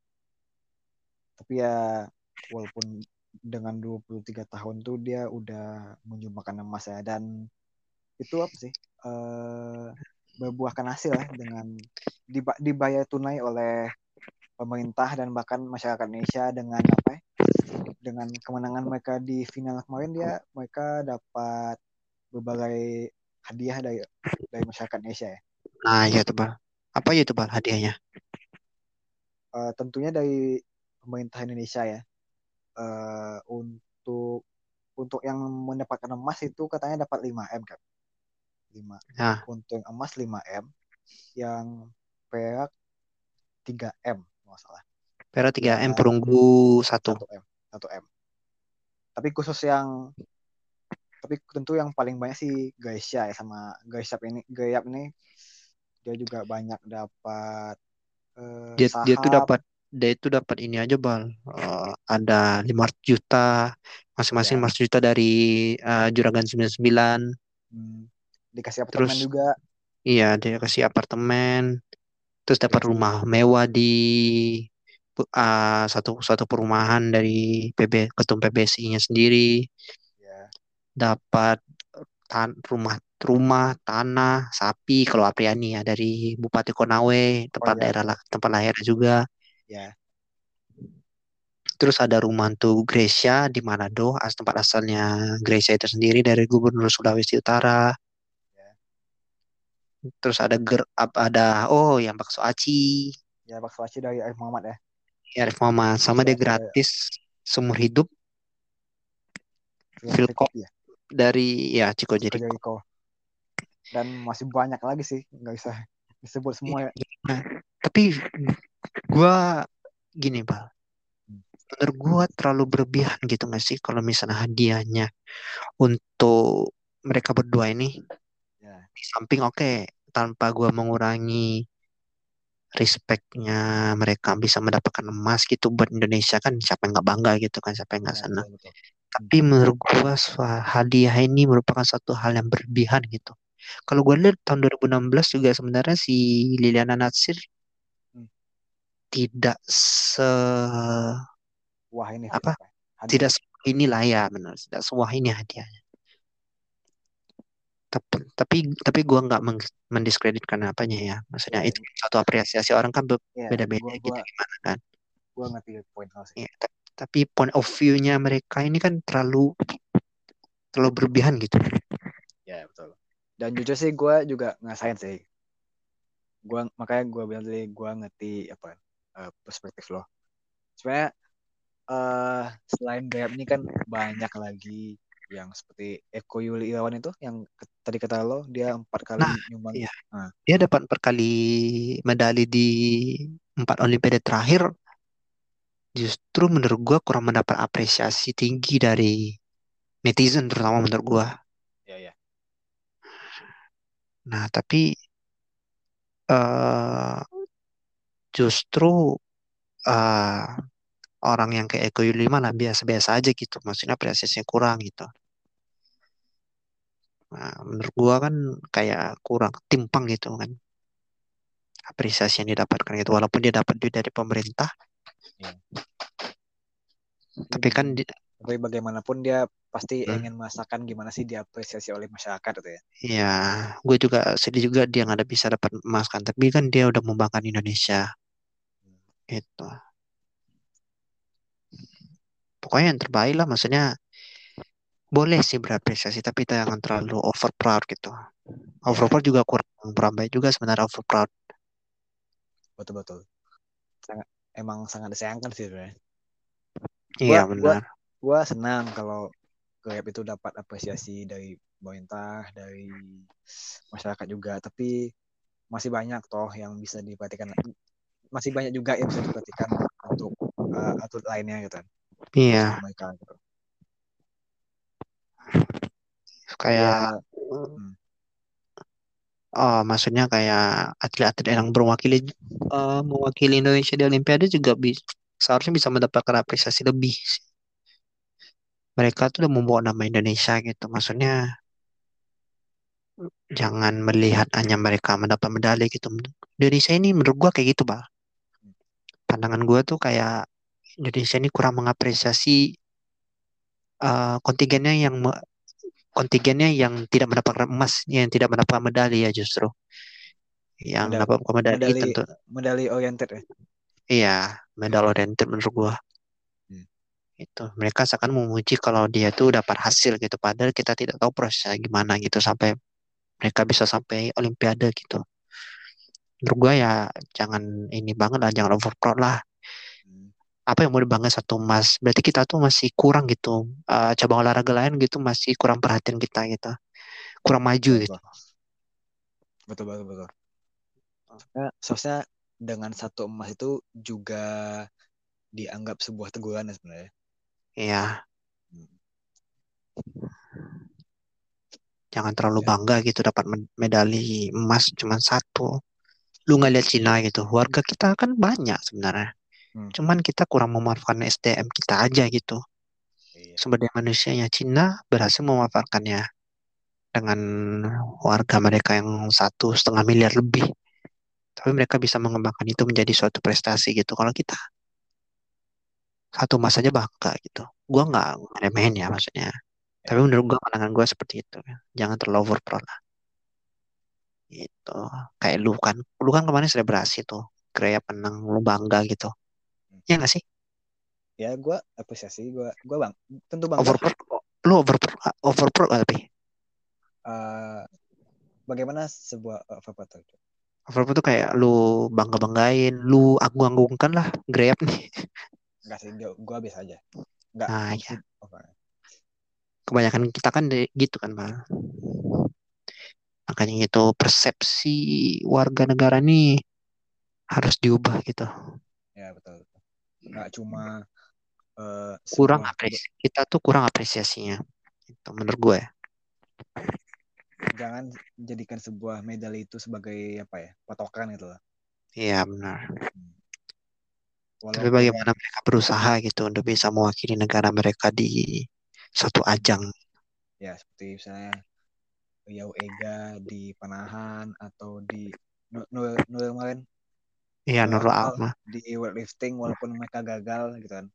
Speaker 2: tapi ya walaupun dengan 23 tahun tuh dia udah menyumbangkan emas ya dan itu apa sih eh berbuahkan hasil ya dengan diba- dibayar tunai oleh pemerintah dan bahkan masyarakat Indonesia dengan apa ya dengan kemenangan mereka di final kemarin dia mereka dapat berbagai hadiah dari dari masyarakat Indonesia ya.
Speaker 3: Nah, iya tuh Bal. Apa tuh Bal hadiahnya?
Speaker 2: Eh, tentunya dari pemerintah Indonesia ya. Eh, untuk untuk yang mendapatkan emas itu katanya dapat 5M kan. 5.
Speaker 3: Nah,
Speaker 2: Untuk yang emas 5M, yang perak 3M nggak salah.
Speaker 3: perak 3M
Speaker 2: Ya.
Speaker 3: perunggu 1.
Speaker 2: 1M. 1M. Tapi khusus yang tapi tentu yang paling banyak sih Gaisha ya sama Gaishap ini Gayap ini dia juga banyak dapat eh,
Speaker 3: Dia dia tuh dapat dia itu dapat ini aja Bal. Eh, ada 500 juta masing-masing
Speaker 2: Ya.
Speaker 3: 500 juta dari eh, Juragan 99.
Speaker 2: Hmm, dikasih apartemen
Speaker 3: Terus
Speaker 2: juga.
Speaker 3: iya dia kasih apartemen. Terus dapat
Speaker 2: Dikasih
Speaker 3: rumah mewah di eh, satu satu perumahan dari PB ketum PBSI-nya sendiri.
Speaker 2: Ya.
Speaker 3: Dapat tan rumah rumah tanah sapi kalau Apriani ya dari Bupati Konawe tempat
Speaker 2: iya,
Speaker 3: daerah
Speaker 2: betul.
Speaker 3: lah tempat lahir juga
Speaker 2: Ya.
Speaker 3: terus ada rumah untuk Gracia di Manado as tempat asalnya Gracia itu sendiri dari Gubernur Sulawesi Utara
Speaker 2: Ya.
Speaker 3: terus ada ger ada oh yang bakso aci
Speaker 2: Ya bakso aci dari Arif Muhammad ya.
Speaker 3: ya Arif Muhammad sama
Speaker 2: Bakso
Speaker 3: dia gratis seumur hidup
Speaker 2: Film Kopi ya.
Speaker 3: Dari ya Chico
Speaker 2: Chico
Speaker 3: Jericho
Speaker 2: Jericho. Dan masih banyak lagi sih, nggak bisa disebut semua ya.
Speaker 3: Nah, tapi gua gini
Speaker 2: Hmm.
Speaker 3: menurut gua terlalu berlebihan gitu nggak sih kalau misalnya hadiahnya untuk mereka berdua ini
Speaker 2: Ya.
Speaker 3: di samping oke tanpa gua mengurangi respectnya mereka bisa mendapatkan emas gitu buat Indonesia kan siapa yang nggak bangga gitu kan siapa yang nggak
Speaker 2: Ya,
Speaker 3: senang
Speaker 2: betul.
Speaker 3: Tapi menurut gua hadiah ini merupakan satu hal yang berlebihan gitu kalau gua lihat tahun 2016 juga sebenarnya si Liliana Natsir
Speaker 2: Hmm.
Speaker 3: tidak se
Speaker 2: Wah ini
Speaker 3: apa
Speaker 2: hadiah.
Speaker 3: tidak se inilah ya benar tidak sewah ini hadiahnya tapi tapi tapi gua nggak mendiskreditkan apanya ya maksudnya
Speaker 2: Ya,
Speaker 3: itu satu apresiasi orang kan be-
Speaker 2: ya,
Speaker 3: beda-beda
Speaker 2: gua
Speaker 3: gitu gimana kan
Speaker 2: gua ngerti poin sih.
Speaker 3: ya, ta- tapi point of view-nya mereka ini kan terlalu terlalu berlebihan gitu
Speaker 2: Ya betul. Dan jujur sih gua juga ngerasain sih. Gua makanya gua bilang tadi gua ngerti apa eh, perspektif lo. Sebenarnya eh selain Gayap ini kan banyak lagi yang seperti Eko Yuli Irawan itu yang tadi kata lo dia empat kali
Speaker 3: nah
Speaker 2: nyumbang.
Speaker 3: iya
Speaker 2: Nah,
Speaker 3: dia dapat empat kali medali di empat olimpiade terakhir justru menurut gua kurang mendapat apresiasi tinggi dari netizen terutama menurut gua.
Speaker 2: Ya ya.
Speaker 3: nah tapi eh justru eh orang yang kayak Eko Yuli malah biasa-biasa aja gitu. Maksudnya apresiasinya kurang gitu. Nah, menurut gua kan kayak kurang timpang gitu kan. Apresiasi yang didapatkan gitu. Walaupun dia dapat duit dari pemerintah
Speaker 2: Iya.
Speaker 3: tapi kan di-
Speaker 2: Tapi bagaimanapun dia pasti
Speaker 3: Hmm.
Speaker 2: ingin merasakan gimana sih diapresiasi oleh masyarakat itu ya.
Speaker 3: ya gue juga sedih juga dia nggak ada bisa dapat emas kan tapi kan dia udah membanggakan Indonesia itu pokoknya yang terbaik lah maksudnya boleh sih berapresiasi tapi jangan terlalu over proud gitu over
Speaker 2: Ya,
Speaker 3: proud juga kurang kurang baik juga sebenarnya over proud
Speaker 2: betul betul. Emang sangat disayangkan sih sebenarnya.
Speaker 3: iya
Speaker 2: Gua
Speaker 3: benar
Speaker 2: gua senang kalau Gayap itu dapat apresiasi dari pemerintah, dari masyarakat juga, tapi masih banyak toh yang bisa diperhatikan. Masih banyak juga yang bisa diperhatikan untuk eh, atlet lainnya gitu kan.
Speaker 3: iya
Speaker 2: mereka gitu.
Speaker 3: kayak
Speaker 2: Kayak hmm,
Speaker 3: oh maksudnya kayak atlet-atlet yang berwakili eh, mewakili Indonesia di Olimpiade juga bisa seharusnya bisa mendapatkan apresiasi lebih mereka tuh udah membawa nama Indonesia gitu maksudnya jangan melihat hanya mereka mendapat medali gitu. Indonesia ini menurut gua kayak gitu bang pandangan gua tuh kayak Indonesia ini kurang mengapresiasi eh, kontingennya yang kontingennya yang tidak mendapatkan emas yang tidak mendapatkan medali ya justru yang
Speaker 2: medali
Speaker 3: mendapatkan medali
Speaker 2: medali
Speaker 3: tentu
Speaker 2: medali oriented ya.
Speaker 3: iya medal oriented menurut gua
Speaker 2: Hmm.
Speaker 3: Itu mereka seakan memuji kalau dia tuh dapat hasil gitu, padahal kita tidak tahu prosesnya gimana gitu sampai mereka bisa sampai Olimpiade gitu. Menurut gua ya jangan ini banget lah, jangan overproud lah. Apa yang mau dibangga satu emas? Berarti kita tuh masih kurang gitu. Eh, cabang olahraga lain gitu masih kurang perhatian kita gitu, kurang maju
Speaker 2: Betul,
Speaker 3: gitu.
Speaker 2: betul, betul, betul. Soalnya, soalnya dengan satu emas itu juga dianggap sebuah teguran ya sebenarnya.
Speaker 3: Iya,
Speaker 2: Hmm.
Speaker 3: jangan terlalu
Speaker 2: Ya.
Speaker 3: bangga gitu dapat med- medali emas cuma satu. Lu nggak lihat Cina gitu, warga kita kan banyak sebenarnya.
Speaker 2: Hmm.
Speaker 3: Cuman kita kurang memanfaatkan SDM kita aja gitu.
Speaker 2: Iya.
Speaker 3: Sumber daya manusianya Cina berhasil memanfaatkannya dengan warga mereka yang satu setengah miliar lebih. Tapi mereka bisa mengembangkan itu menjadi suatu prestasi gitu. Kalau kita satu emas aja bangga gitu. Gua nggak ngeremehin ya maksudnya. Tapi
Speaker 2: Ya.
Speaker 3: menurut gua pandangan gua seperti itu. Jangan terlalu overproud lah. Gitu. Kayak lu kan, lu kan kemarin selebrasi tuh. Kayak menang, lu bangga gitu. Ya nggak sih?
Speaker 2: Ya, gue apresiasi, gue, gue bang, tentu bangga.
Speaker 3: Overproud, lu overproud, overproud nggak tapi?
Speaker 2: Eh, bagaimana sebuah uh, overproud itu?
Speaker 3: Overproud tuh kayak lu bangga-banggain, lu agung-agungkan lah Grab nih.
Speaker 2: Enggak sih, gue biasa aja. Enggak.
Speaker 3: Nah,
Speaker 2: maksud- apa?
Speaker 3: Kebanyakan kita kan gitu kan, Bang. Makanya gitu persepsi warga negara nih harus diubah gitu.
Speaker 2: Ya betul. Nggak cuma eh,
Speaker 3: Kurang apresiasi, kita tuh kurang apresiasinya. Itu menurut gue. ya.
Speaker 2: jangan jadikan sebuah medali itu sebagai apa ya patokan gitu lah.
Speaker 3: Iya benar. Tapi
Speaker 2: Walaupun
Speaker 3: bagaimana mereka berusaha gitu untuk bisa mewakili negara mereka di satu ajang.
Speaker 2: ya seperti misalnya Yao Ega di panahan atau di Nur kemarin
Speaker 3: Iya,
Speaker 2: Nur
Speaker 3: Nurul
Speaker 2: Akmal. di weightlifting walaupun mereka gagal gitu kan.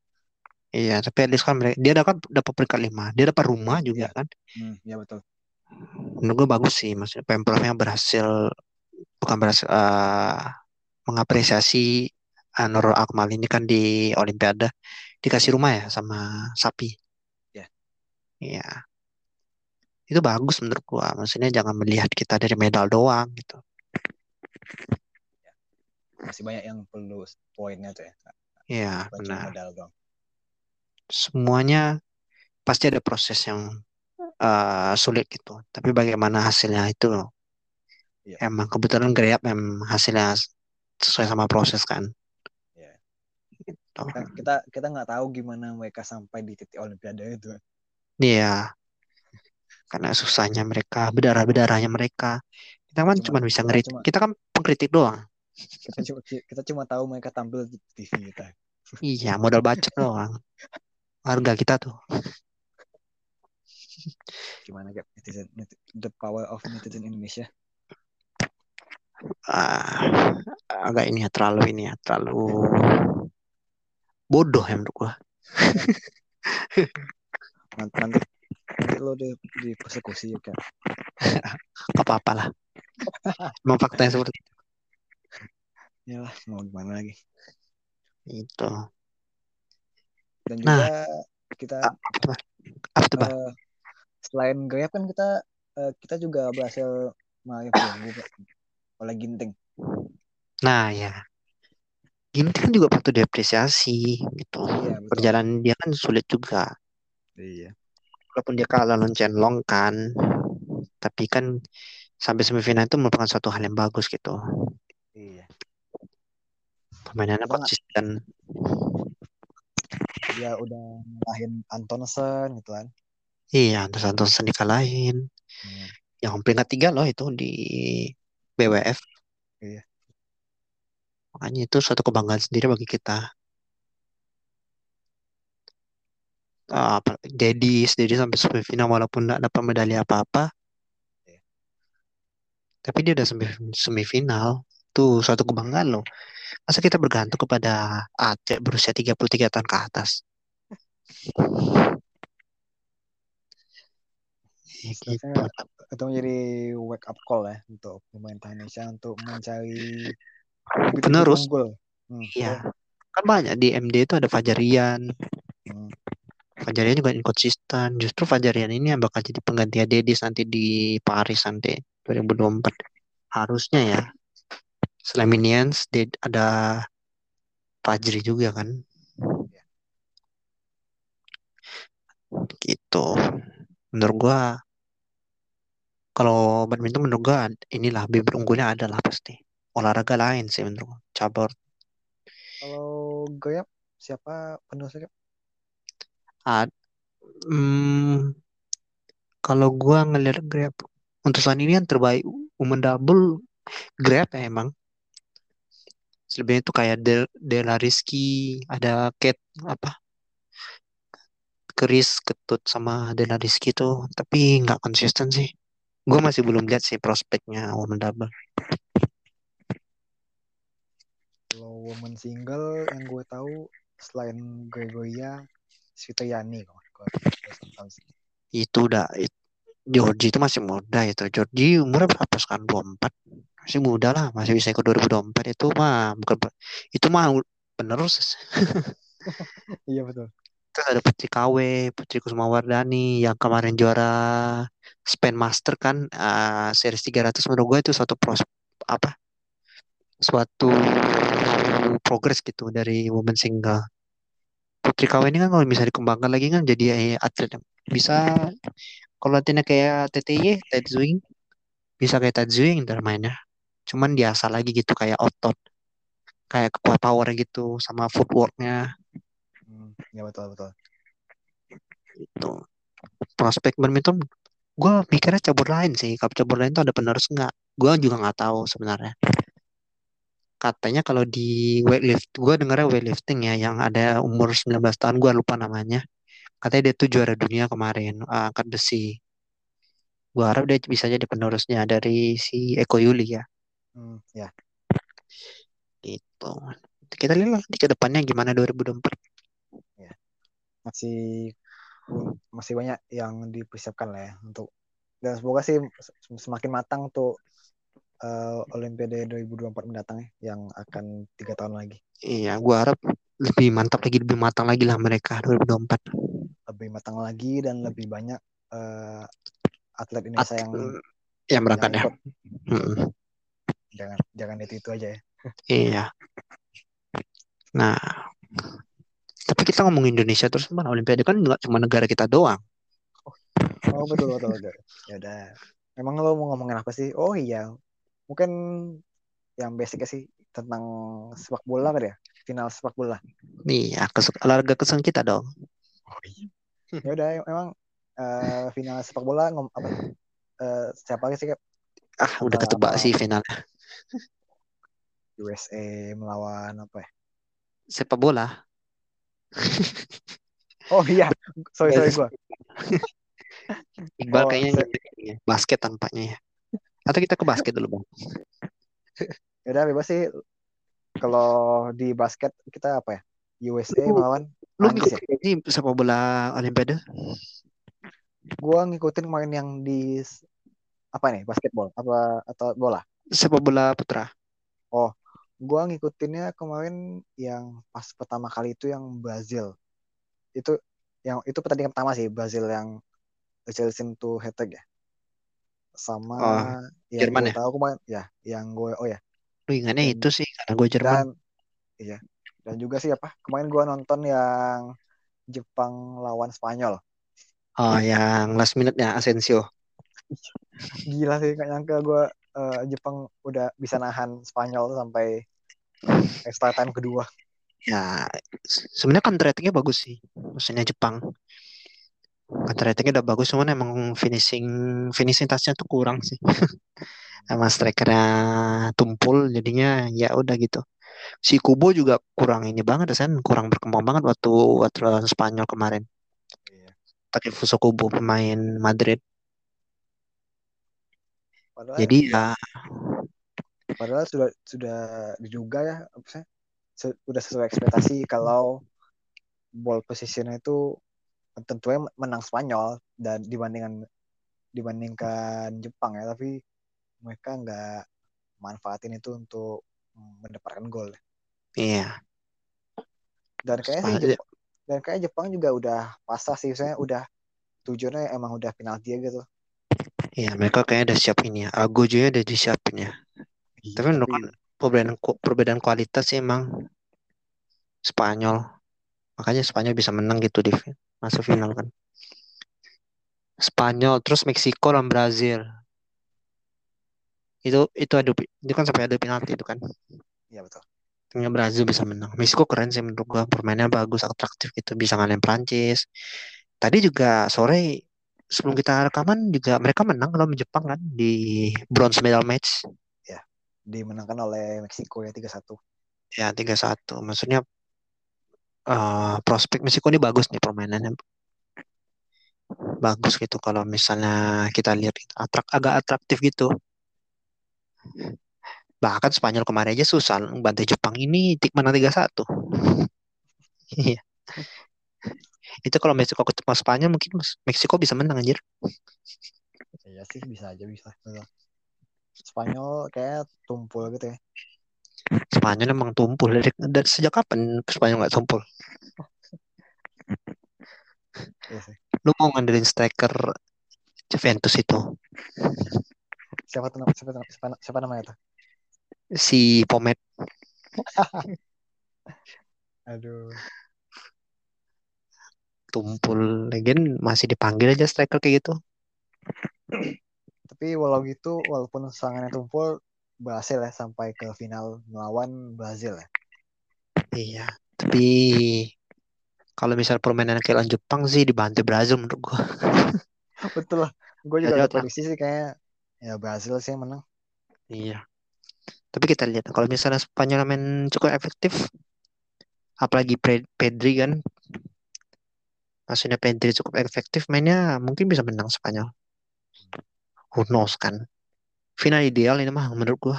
Speaker 3: Iya, tapi at least kan mereka, dia dapat dapat peringkat lima. Dia dapat rumah juga
Speaker 2: Iya.
Speaker 3: kan.
Speaker 2: Hmm, ya betul.
Speaker 3: Menurut gue bagus sih, maksudnya Pemprovnya berhasil bukan berhasil eh, mengapresiasi eh, Nurul Akmal ini kan di Olimpiade dikasih rumah ya sama sapi.
Speaker 2: Ya.
Speaker 3: Iya. Itu bagus menurut gua. Maksudnya jangan melihat kita dari medal doang gitu.
Speaker 2: Masih banyak yang perlu poinnya tuh ya.
Speaker 3: Iya, benar.
Speaker 2: medal doang.
Speaker 3: Semuanya pasti ada proses yang eh, sulit gitu. Tapi bagaimana hasilnya itu
Speaker 2: Iya.
Speaker 3: emang kebetulan Grab memang hasilnya sesuai sama proses kan.
Speaker 2: Iya.
Speaker 3: Gitu.
Speaker 2: Kita kita nggak tahu gimana mereka sampai di titik Olimpiade itu.
Speaker 3: Iya. Karena susahnya mereka, berdarah-berdarahnya mereka. Kita kan
Speaker 2: Cuma-
Speaker 3: cuma bisa ngeritik.
Speaker 2: cuma-
Speaker 3: Kita kan pengkritik doang.
Speaker 2: Kita cuma kita cuma tahu mereka tampil di TV kita.
Speaker 3: Iya, modal bacot doang. Harga kita tuh.
Speaker 2: Gimana Gap? Netizen, net- the power of netizen Indonesia.
Speaker 3: ah, agak ini ya, terlalu ini ya, terlalu bodoh ya menurut gua.
Speaker 2: Nanti nanti, nanti lo di, di persekusi ya kan.
Speaker 3: Gak apa-apa lah. Emang faktanya seperti
Speaker 2: Ya lah, mau gimana lagi.
Speaker 3: itu.
Speaker 2: Dan
Speaker 3: Nah.
Speaker 2: juga kita
Speaker 3: Ah, Apa? Apa tuh, Bang?
Speaker 2: eh, selain Grab kan kita eh, kita juga berhasil meraih perunggu oleh Ginting.
Speaker 3: Nah, ya. Gini kan juga patut diapresiasi gitu.
Speaker 2: Iya, betul.
Speaker 3: Perjalanan dia kan sulit juga.
Speaker 2: Iya.
Speaker 3: Walaupun dia kalah lawan Long kan, tapi kan sampai semifinal itu merupakan suatu hal yang bagus gitu.
Speaker 2: Nggak?
Speaker 3: konsisten.
Speaker 2: Dia udah ngalahin Antonsen gitu kan.
Speaker 3: Iya, terus Antonsen dikalahin.
Speaker 2: Hmm.
Speaker 3: Yang peringkat tiga loh itu di BWF.
Speaker 2: Iya.
Speaker 3: Makanya itu suatu kebanggaan sendiri bagi kita. Apa, Dedi, Dedi sampai semifinal walaupun tidak dapat medali apa-apa.
Speaker 2: Iya.
Speaker 3: Tapi dia udah semi- semifinal. Itu suatu kebanggaan loh. Masa kita bergantung kepada atlet berusia 33 tahun ke atas? Ya gitu.
Speaker 2: Itu menjadi wake up call ya untuk pemerintah Indonesia untuk mencari
Speaker 3: Penerus.
Speaker 2: Hmm,
Speaker 3: Iya. Kan banyak di MD itu ada Fajarian,
Speaker 2: Hmm.
Speaker 3: Fajarian juga inconsistent. Justru Fajarian ini yang bakal jadi pengganti Dedis nanti di Paris nanti 2024. Harusnya ya. Selain Minions, ada Fajri juga kan. Gitu. Menurut gua kalau badminton menurut gua inilah bibit unggulnya adalah pasti. Olahraga lain sih menurut gua. Cabur.
Speaker 2: Kalau goyap siapa penerusnya? Gap?
Speaker 3: Ah, hmm, kalau gua ngeliat Grab untuk saat ini yang terbaik women double Grab ya emang. Selebihnya itu kayak Del Della Rizky, ada Kate apa Keris Ketut sama Della Rizky tuh, tapi nggak konsisten sih. Gue masih belum lihat sih prospeknya women double.
Speaker 2: Kalau woman single yang gue tahu selain Gregoria, kalau sih.
Speaker 3: Itu udah it- Georgie itu masih muda itu. Georgie umurnya berapa sekarang? 24. Masih muda lah, masih bisa ikut 2024 itu mah bukan itu mah penerus.
Speaker 2: Iya betul.
Speaker 3: Terus ada Putri KW, Putri Kusumawardani yang kemarin juara Span Master kan ah, series 300 menurut gue itu suatu pros apa suatu progres gitu dari women single. Putri KW ini kan kalau bisa dikembangkan lagi kan jadi eh, atlet yang bisa kalau latihannya kayak TTY, Ted Zwing, bisa kayak Zwing ntar mainnya. Cuman diasah lagi gitu kayak otot, kayak kekuat power gitu sama footworknya
Speaker 2: Hmm, ya betul betul.
Speaker 3: itu. Prospek badminton gue mikirnya cabur lain sih. Kalau cabur lain tuh ada penerus nggak? Gue juga nggak tahu sebenarnya. Katanya kalau di weightlift, gue dengarnya weightlifting ya, yang ada umur 19 tahun, gue lupa namanya. Katanya dia tuh juara dunia kemarin, uh, angkat besi. Gue harap dia bisa jadi penerusnya dari si Eko Yuli ya.
Speaker 2: Hmm, ya.
Speaker 3: Gitu. Kita lihat di ke depannya gimana 2024.
Speaker 2: Masih masih banyak yang dipersiapkan lah ya untuk dan semoga sih sem- semakin matang untuk eh, Olimpiade 2024 mendatang ya yang akan tiga tahun lagi
Speaker 3: Iya, gue harap lebih mantap lagi, lebih matang lagi lah mereka 2024.
Speaker 2: lebih matang lagi dan lebih banyak eh, atlet Indonesia yang
Speaker 3: yang berangkat
Speaker 2: yang
Speaker 3: ya.
Speaker 2: ikut.
Speaker 3: Mm-mm.
Speaker 2: Jangan jangan itu itu aja ya
Speaker 3: Iya. Nah, tapi kita ngomong Indonesia terus kan Olimpiade kan nggak cuma negara kita doang.
Speaker 2: oh betul betul betul ya udah emang lo mau ngomongin apa sih oh iya mungkin yang basic sih tentang sepak bola kan ya final sepak bola
Speaker 3: Iya, kes olahraga kesenangan kita dong.
Speaker 2: oh iya ya udah emang eh, final sepak bola ngom apa eh, siapa sih Kak?
Speaker 3: Ah, udah ketebak
Speaker 2: apa?
Speaker 3: sih finalnya.
Speaker 2: USA melawan apa ya
Speaker 3: Sepak bola.
Speaker 2: oh iya sorry sorry gua
Speaker 3: Iqbal
Speaker 2: Oh,
Speaker 3: kayaknya ya. basket tampaknya ya. Atau kita ke basket dulu, Bang.
Speaker 2: ya udah bebas sih kalau di basket kita apa ya USA
Speaker 3: Lu-
Speaker 2: melawan
Speaker 3: Lu
Speaker 2: Prancis ya
Speaker 3: ngikutin ini sepak bola Olimpiade?
Speaker 2: gua ngikutin main yang di apa nih basketball apa atau bola
Speaker 3: Sepak bola putra.
Speaker 2: gua ngikutinnya kemarin yang pas pertama kali itu yang Brazil itu yang itu pertandingan pertama sih Brazil yang Chelsea to Hattrick ya sama
Speaker 3: Oh,
Speaker 2: yang
Speaker 3: Jerman
Speaker 2: gue
Speaker 3: ya?
Speaker 2: tahu kemarin ya yang gue oh ya
Speaker 3: ingatnya itu sih karena gue Jerman.
Speaker 2: dan iya dan juga sih apa kemarin gua nonton yang Jepang lawan Spanyol
Speaker 3: Oh, yang last minute-nya Asensio.
Speaker 2: gila sih nggak nyangka gue Jepang udah bisa nahan Spanyol sampai extra time kedua
Speaker 3: Ya, se- sebenarnya counter ratingnya bagus sih. Maksudnya Jepang. Counter ratingnya udah bagus, cuman emang finishing finishing touch-nya tuh kurang sih. Emang strikernya tumpul, jadinya ya udah gitu. Si Kubo juga kurang ini banget, Sen. Kurang berkembang banget waktu waktu lawan Spanyol kemarin.
Speaker 2: Iya.
Speaker 3: Takefusa Kubo pemain Madrid.
Speaker 2: Padahal
Speaker 3: Jadi ya
Speaker 2: padahal sudah sudah diduga ya apa sih se- udah sesuai ekspektasi kalau ball positionnya itu tentunya menang Spanyol dan dibandingkan dibandingkan Jepang ya tapi mereka nggak manfaatin itu untuk mendapatkan gol
Speaker 3: iya.
Speaker 2: dan kayaknya sih
Speaker 3: Spanyol-
Speaker 2: Jep- Dan kayak Jepang juga udah pasrah sih, misalnya udah tujuannya emang udah penalti aja gitu.
Speaker 3: Iya, mereka kayaknya udah siap ini ya. Ago juga udah disiapin ya.
Speaker 2: Iya,
Speaker 3: Tapi menurut kan perbedaan perbedaan kualitas sih emang Spanyol. Makanya Spanyol bisa menang gitu di masuk final kan. Spanyol terus Meksiko lawan Brazil. Itu itu adu itu kan sampai adu penalti itu kan.
Speaker 2: iya betul.
Speaker 3: Ternyata Brazil bisa menang. Meksiko keren sih menurut gua. Permainnya bagus, atraktif gitu. Bisa ngalahin Prancis. Tadi juga sore sebelum kita rekaman juga mereka menang lawan Jepang kan di bronze medal match.
Speaker 2: Dimenangkan oleh Meksiko ya 3-1.
Speaker 3: Ya 3-1. Maksudnya eh, prospek Meksiko ini bagus nih permainannya. Bagus gitu kalau misalnya kita lihat atrak agak atraktif gitu. Bahkan Spanyol kemarin aja susah bantai Jepang ini tik menang 3-1. Iya. Itu kalau Meksiko ketemu Spanyol mungkin Mas- Meksiko bisa menang anjir.
Speaker 2: Iya sih bisa aja bisa. Spanyol kayak tumpul gitu ya.
Speaker 3: Spanyol emang tumpul dari, dari sejak kapan Spanyol nggak tumpul?
Speaker 2: Iya sih.
Speaker 3: Lu mau ngandelin striker Juventus itu
Speaker 2: Siapa tuh siapa, tuh- siapa, siapa namanya tuh?
Speaker 3: si Pomet
Speaker 2: Aduh.
Speaker 3: Tumpul lagi masih dipanggil aja striker kayak gitu.
Speaker 2: Tapi walau gitu, walaupun serangannya tumpul, berhasil ya sampai ke final melawan Brazil ya.
Speaker 3: Iya, tapi kalau misal permainan kayak Jepang sih dibantu Brazil menurut gua.
Speaker 2: Betul lah. Gue juga ada prediksi sih kayak ya Brazil sih yang menang.
Speaker 3: Iya. Tapi kita lihat kalau misalnya Spanyol main cukup efektif, apalagi Pedri kan, maksudnya Pedri cukup efektif mainnya mungkin bisa menang Spanyol. Who knows kan? Final ideal ini mah menurut gua.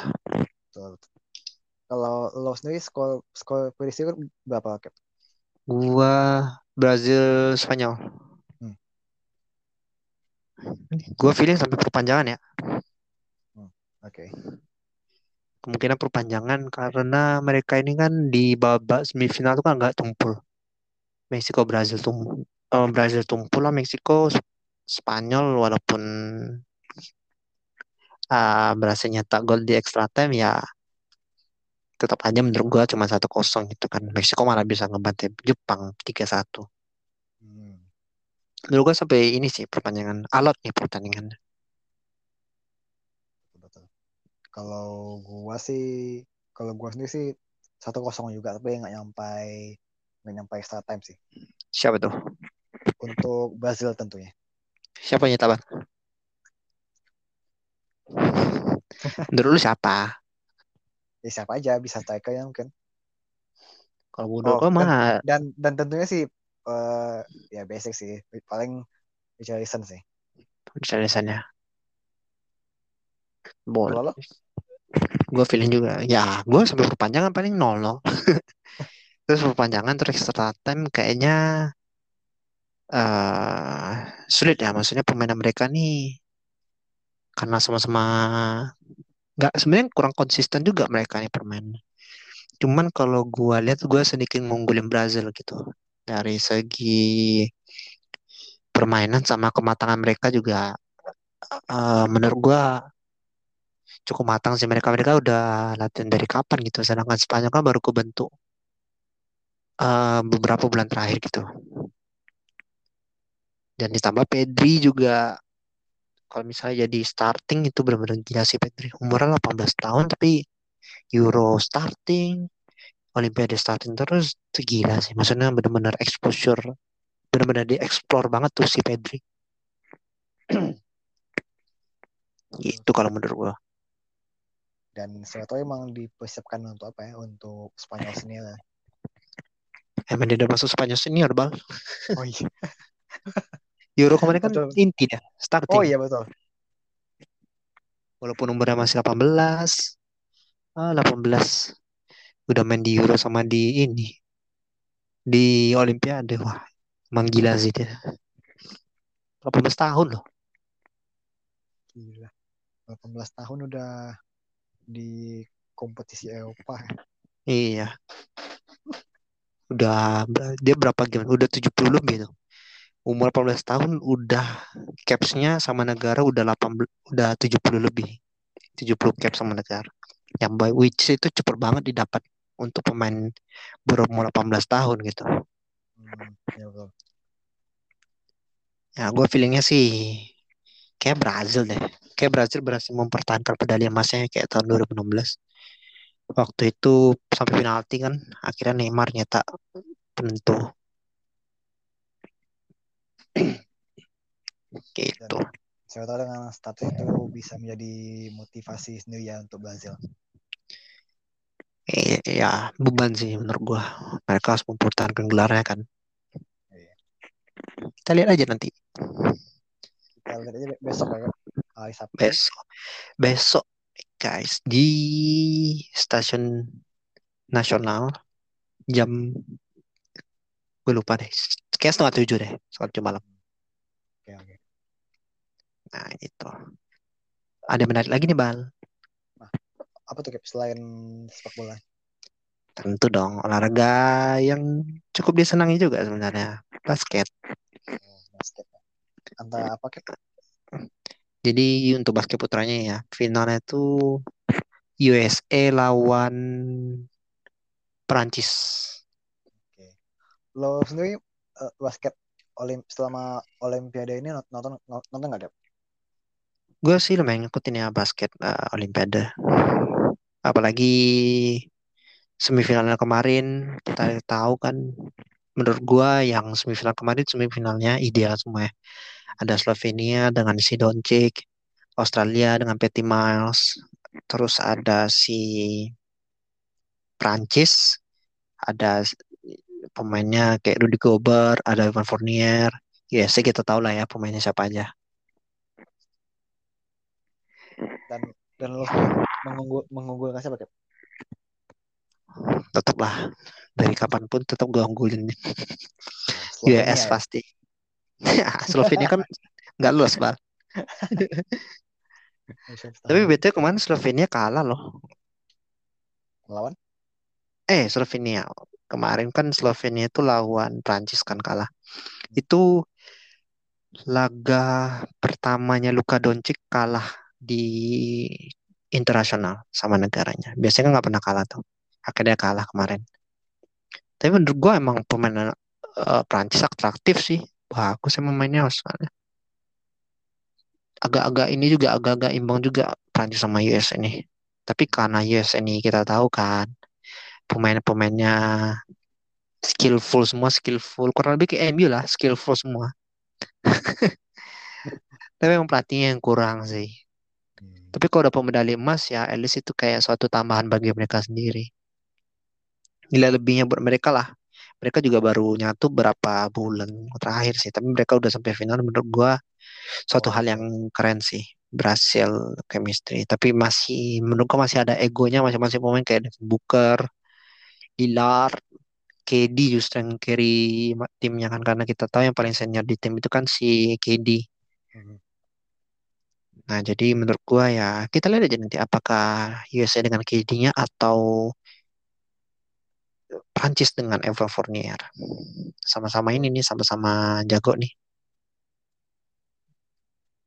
Speaker 2: Betul. Kalau lo sendiri skor skor prediksi berapa Cap?
Speaker 3: Gua Brazil Spanyol.
Speaker 2: Hmm.
Speaker 3: Gua feeling sampai perpanjangan ya.
Speaker 2: Oke.
Speaker 3: Kemungkinan perpanjangan karena mereka ini kan di babak semifinal itu kan nggak tumpul. Meksiko Brazil tum eh, Brazil tumpul lah Meksiko Sp- Spanyol walaupun ah, berhasil nyetak gol di extra time ya tetap aja menurut gua cuma satu kosong gitu kan. Meksiko malah bisa ngebantai Jepang 3-1.
Speaker 2: Hmm.
Speaker 3: Menurut gua sampai ini sih perpanjangan alot nih pertandingan.
Speaker 2: Betul, betul. Kalau gua sih, kalau gua sendiri sih satu kosong juga, tapi nggak nyampai nggak nyampai extra time sih.
Speaker 3: Siapa tuh?
Speaker 2: Untuk Brazil tentunya.
Speaker 3: Siapa yang nyetak Bang? Menurut lu siapa?
Speaker 2: Ya siapa aja bisa striker ya mungkin.
Speaker 3: Kalau menurut
Speaker 2: Oh,
Speaker 3: mah
Speaker 2: Dan dan tentunya sih eh ya basic sih. Paling Richarlison sih.
Speaker 3: Richarlison ya. Boleh. Gue feeling juga. Ya, gue sampai perpanjangan paling 0-0. Terus perpanjangan terus extra time kayaknya eh sulit ya. Maksudnya permainan mereka nih karena sama-sama nggak sebenarnya kurang konsisten juga mereka nih permainan. Cuman kalau gua lihat gua sedikit ngunggulin Brazil gitu. Dari segi permainan sama kematangan mereka juga eh, menurut gua cukup matang sih mereka mereka udah latihan dari kapan gitu sedangkan Spanyol kan baru kebentuk eh, beberapa bulan terakhir gitu dan ditambah Pedri juga kalau misalnya jadi starting itu benar-benar gila sih Pedri umurnya 18 tahun tapi Euro starting Olimpiade starting terus itu gila sih maksudnya benar-benar exposure benar-benar dieksplor banget tuh si Pedri gitu kalau menurut gua
Speaker 2: Dan saya tahu emang dipersiapkan untuk apa ya? Untuk Spanyol senior. ya.
Speaker 3: emang dia udah masuk Spanyol senior bang
Speaker 2: Oh iya.
Speaker 3: Euro kemarin kan
Speaker 2: Betul.
Speaker 3: inti dah starting
Speaker 2: Oh iya betul.
Speaker 3: walaupun umurnya masih 18 ah 18 udah main di Euro sama di ini di Olimpiade wah emang gila sih dia 18 tahun loh
Speaker 2: Gila. 18 tahun udah di kompetisi Eropa. ya.
Speaker 3: iya Udah dia berapa game? Udah 70 lebih tuh. Umur 18 tahun udah capsnya sama negara udah 18 udah 70 lebih. 70 caps sama negara. Yang by which itu cepet banget didapat untuk pemain berumur 18 tahun gitu.
Speaker 2: Hmm, ya betul.
Speaker 3: Ya, gue feelingnya sih kayak Brazil deh. Kayak Brazil berhasil mempertahankan medali emasnya kayak tahun 2016. Waktu itu sampai penalti kan, akhirnya Neymar nyetak penentu. Gitu.
Speaker 2: Saya tahu dengan status itu bisa menjadi motivasi sendiri ya untuk Brazil.
Speaker 3: Eh, ya beban sih menurut gua. Mereka harus mempertahankan gelarnya kan.
Speaker 2: Iya.
Speaker 3: Kita lihat aja nanti.
Speaker 2: Kita lihat aja besok ya, hari Sabtu.
Speaker 3: Besok, besok guys di stasiun nasional jam gue lupa deh. Kayak setengah tujuh deh, setengah tujuh malam.
Speaker 2: Oke, oke.
Speaker 3: Nah itu. Ada yang menarik lagi nih Bal.
Speaker 2: Apa tuh Cap, selain sepak bola?
Speaker 3: Tentu dong olahraga yang cukup disenangi juga sebenarnya basket.
Speaker 2: Oh, basket. Antara apa Cap?
Speaker 3: Jadi untuk basket putranya ya finalnya itu USA lawan Perancis.
Speaker 2: Oke. Lo sendiri eh, basket olim selama Olimpiade ini nonton nonton nggak Cap?
Speaker 3: Gue sih lumayan ngikutin ya basket eh, Olimpiade. Apalagi semifinalnya kemarin kita tahu kan menurut gua yang semifinal kemarin semifinalnya ideal semua ya. Ada Slovenia dengan si Doncic, Australia dengan Patty Miles, terus ada si Prancis, ada pemainnya kayak Rudy Gobert, ada Evan Fournier. Ya, sih kita tahu lah ya pemainnya siapa aja.
Speaker 2: Dan dan lo mengunggul mengunggulkan siapa Cap?
Speaker 3: Tetap lah dari kapan pun tetap gue unggulin US
Speaker 2: ya?
Speaker 3: pasti. Slovenia kan nggak lolos, Bal. Tapi BTW kemarin Slovenia kalah loh.
Speaker 2: melawan
Speaker 3: Eh, Slovenia. Kemarin kan Slovenia itu lawan Prancis kan kalah. Itu laga pertamanya Luka Doncic kalah di internasional sama negaranya. Biasanya nggak pernah kalah tuh. Akhirnya kalah kemarin. Tapi menurut gua emang pemain eh, Prancis atraktif sih. Bagus emang mainnya soalnya. Agak-agak ini juga agak-agak imbang juga Prancis sama US ini. Tapi karena US ini kita tahu kan pemain-pemainnya skillful semua skillful. Kurang lebih kayak MU lah skillful semua. Tapi memang pelatihnya yang kurang sih.
Speaker 2: Hmm.
Speaker 3: tapi kalau dapat medali emas ya at least itu kayak suatu tambahan bagi mereka sendiri. Nilai lebihnya buat mereka lah. Mereka juga baru nyatu berapa bulan terakhir sih. Tapi mereka udah sampai final menurut gua suatu hal yang keren sih. Berhasil chemistry. Tapi masih menurut gua masih ada egonya masing-masing pemain kayak Devin Booker Lillard KD justru yang carry timnya kan karena kita tahu yang paling senior di tim itu kan si KD.
Speaker 2: Hmm.
Speaker 3: Nah, jadi menurut gua ya kita lihat aja nanti apakah USA dengan KD-nya atau Prancis dengan Evan Fournier. Sama-sama ini nih, sama-sama jago nih.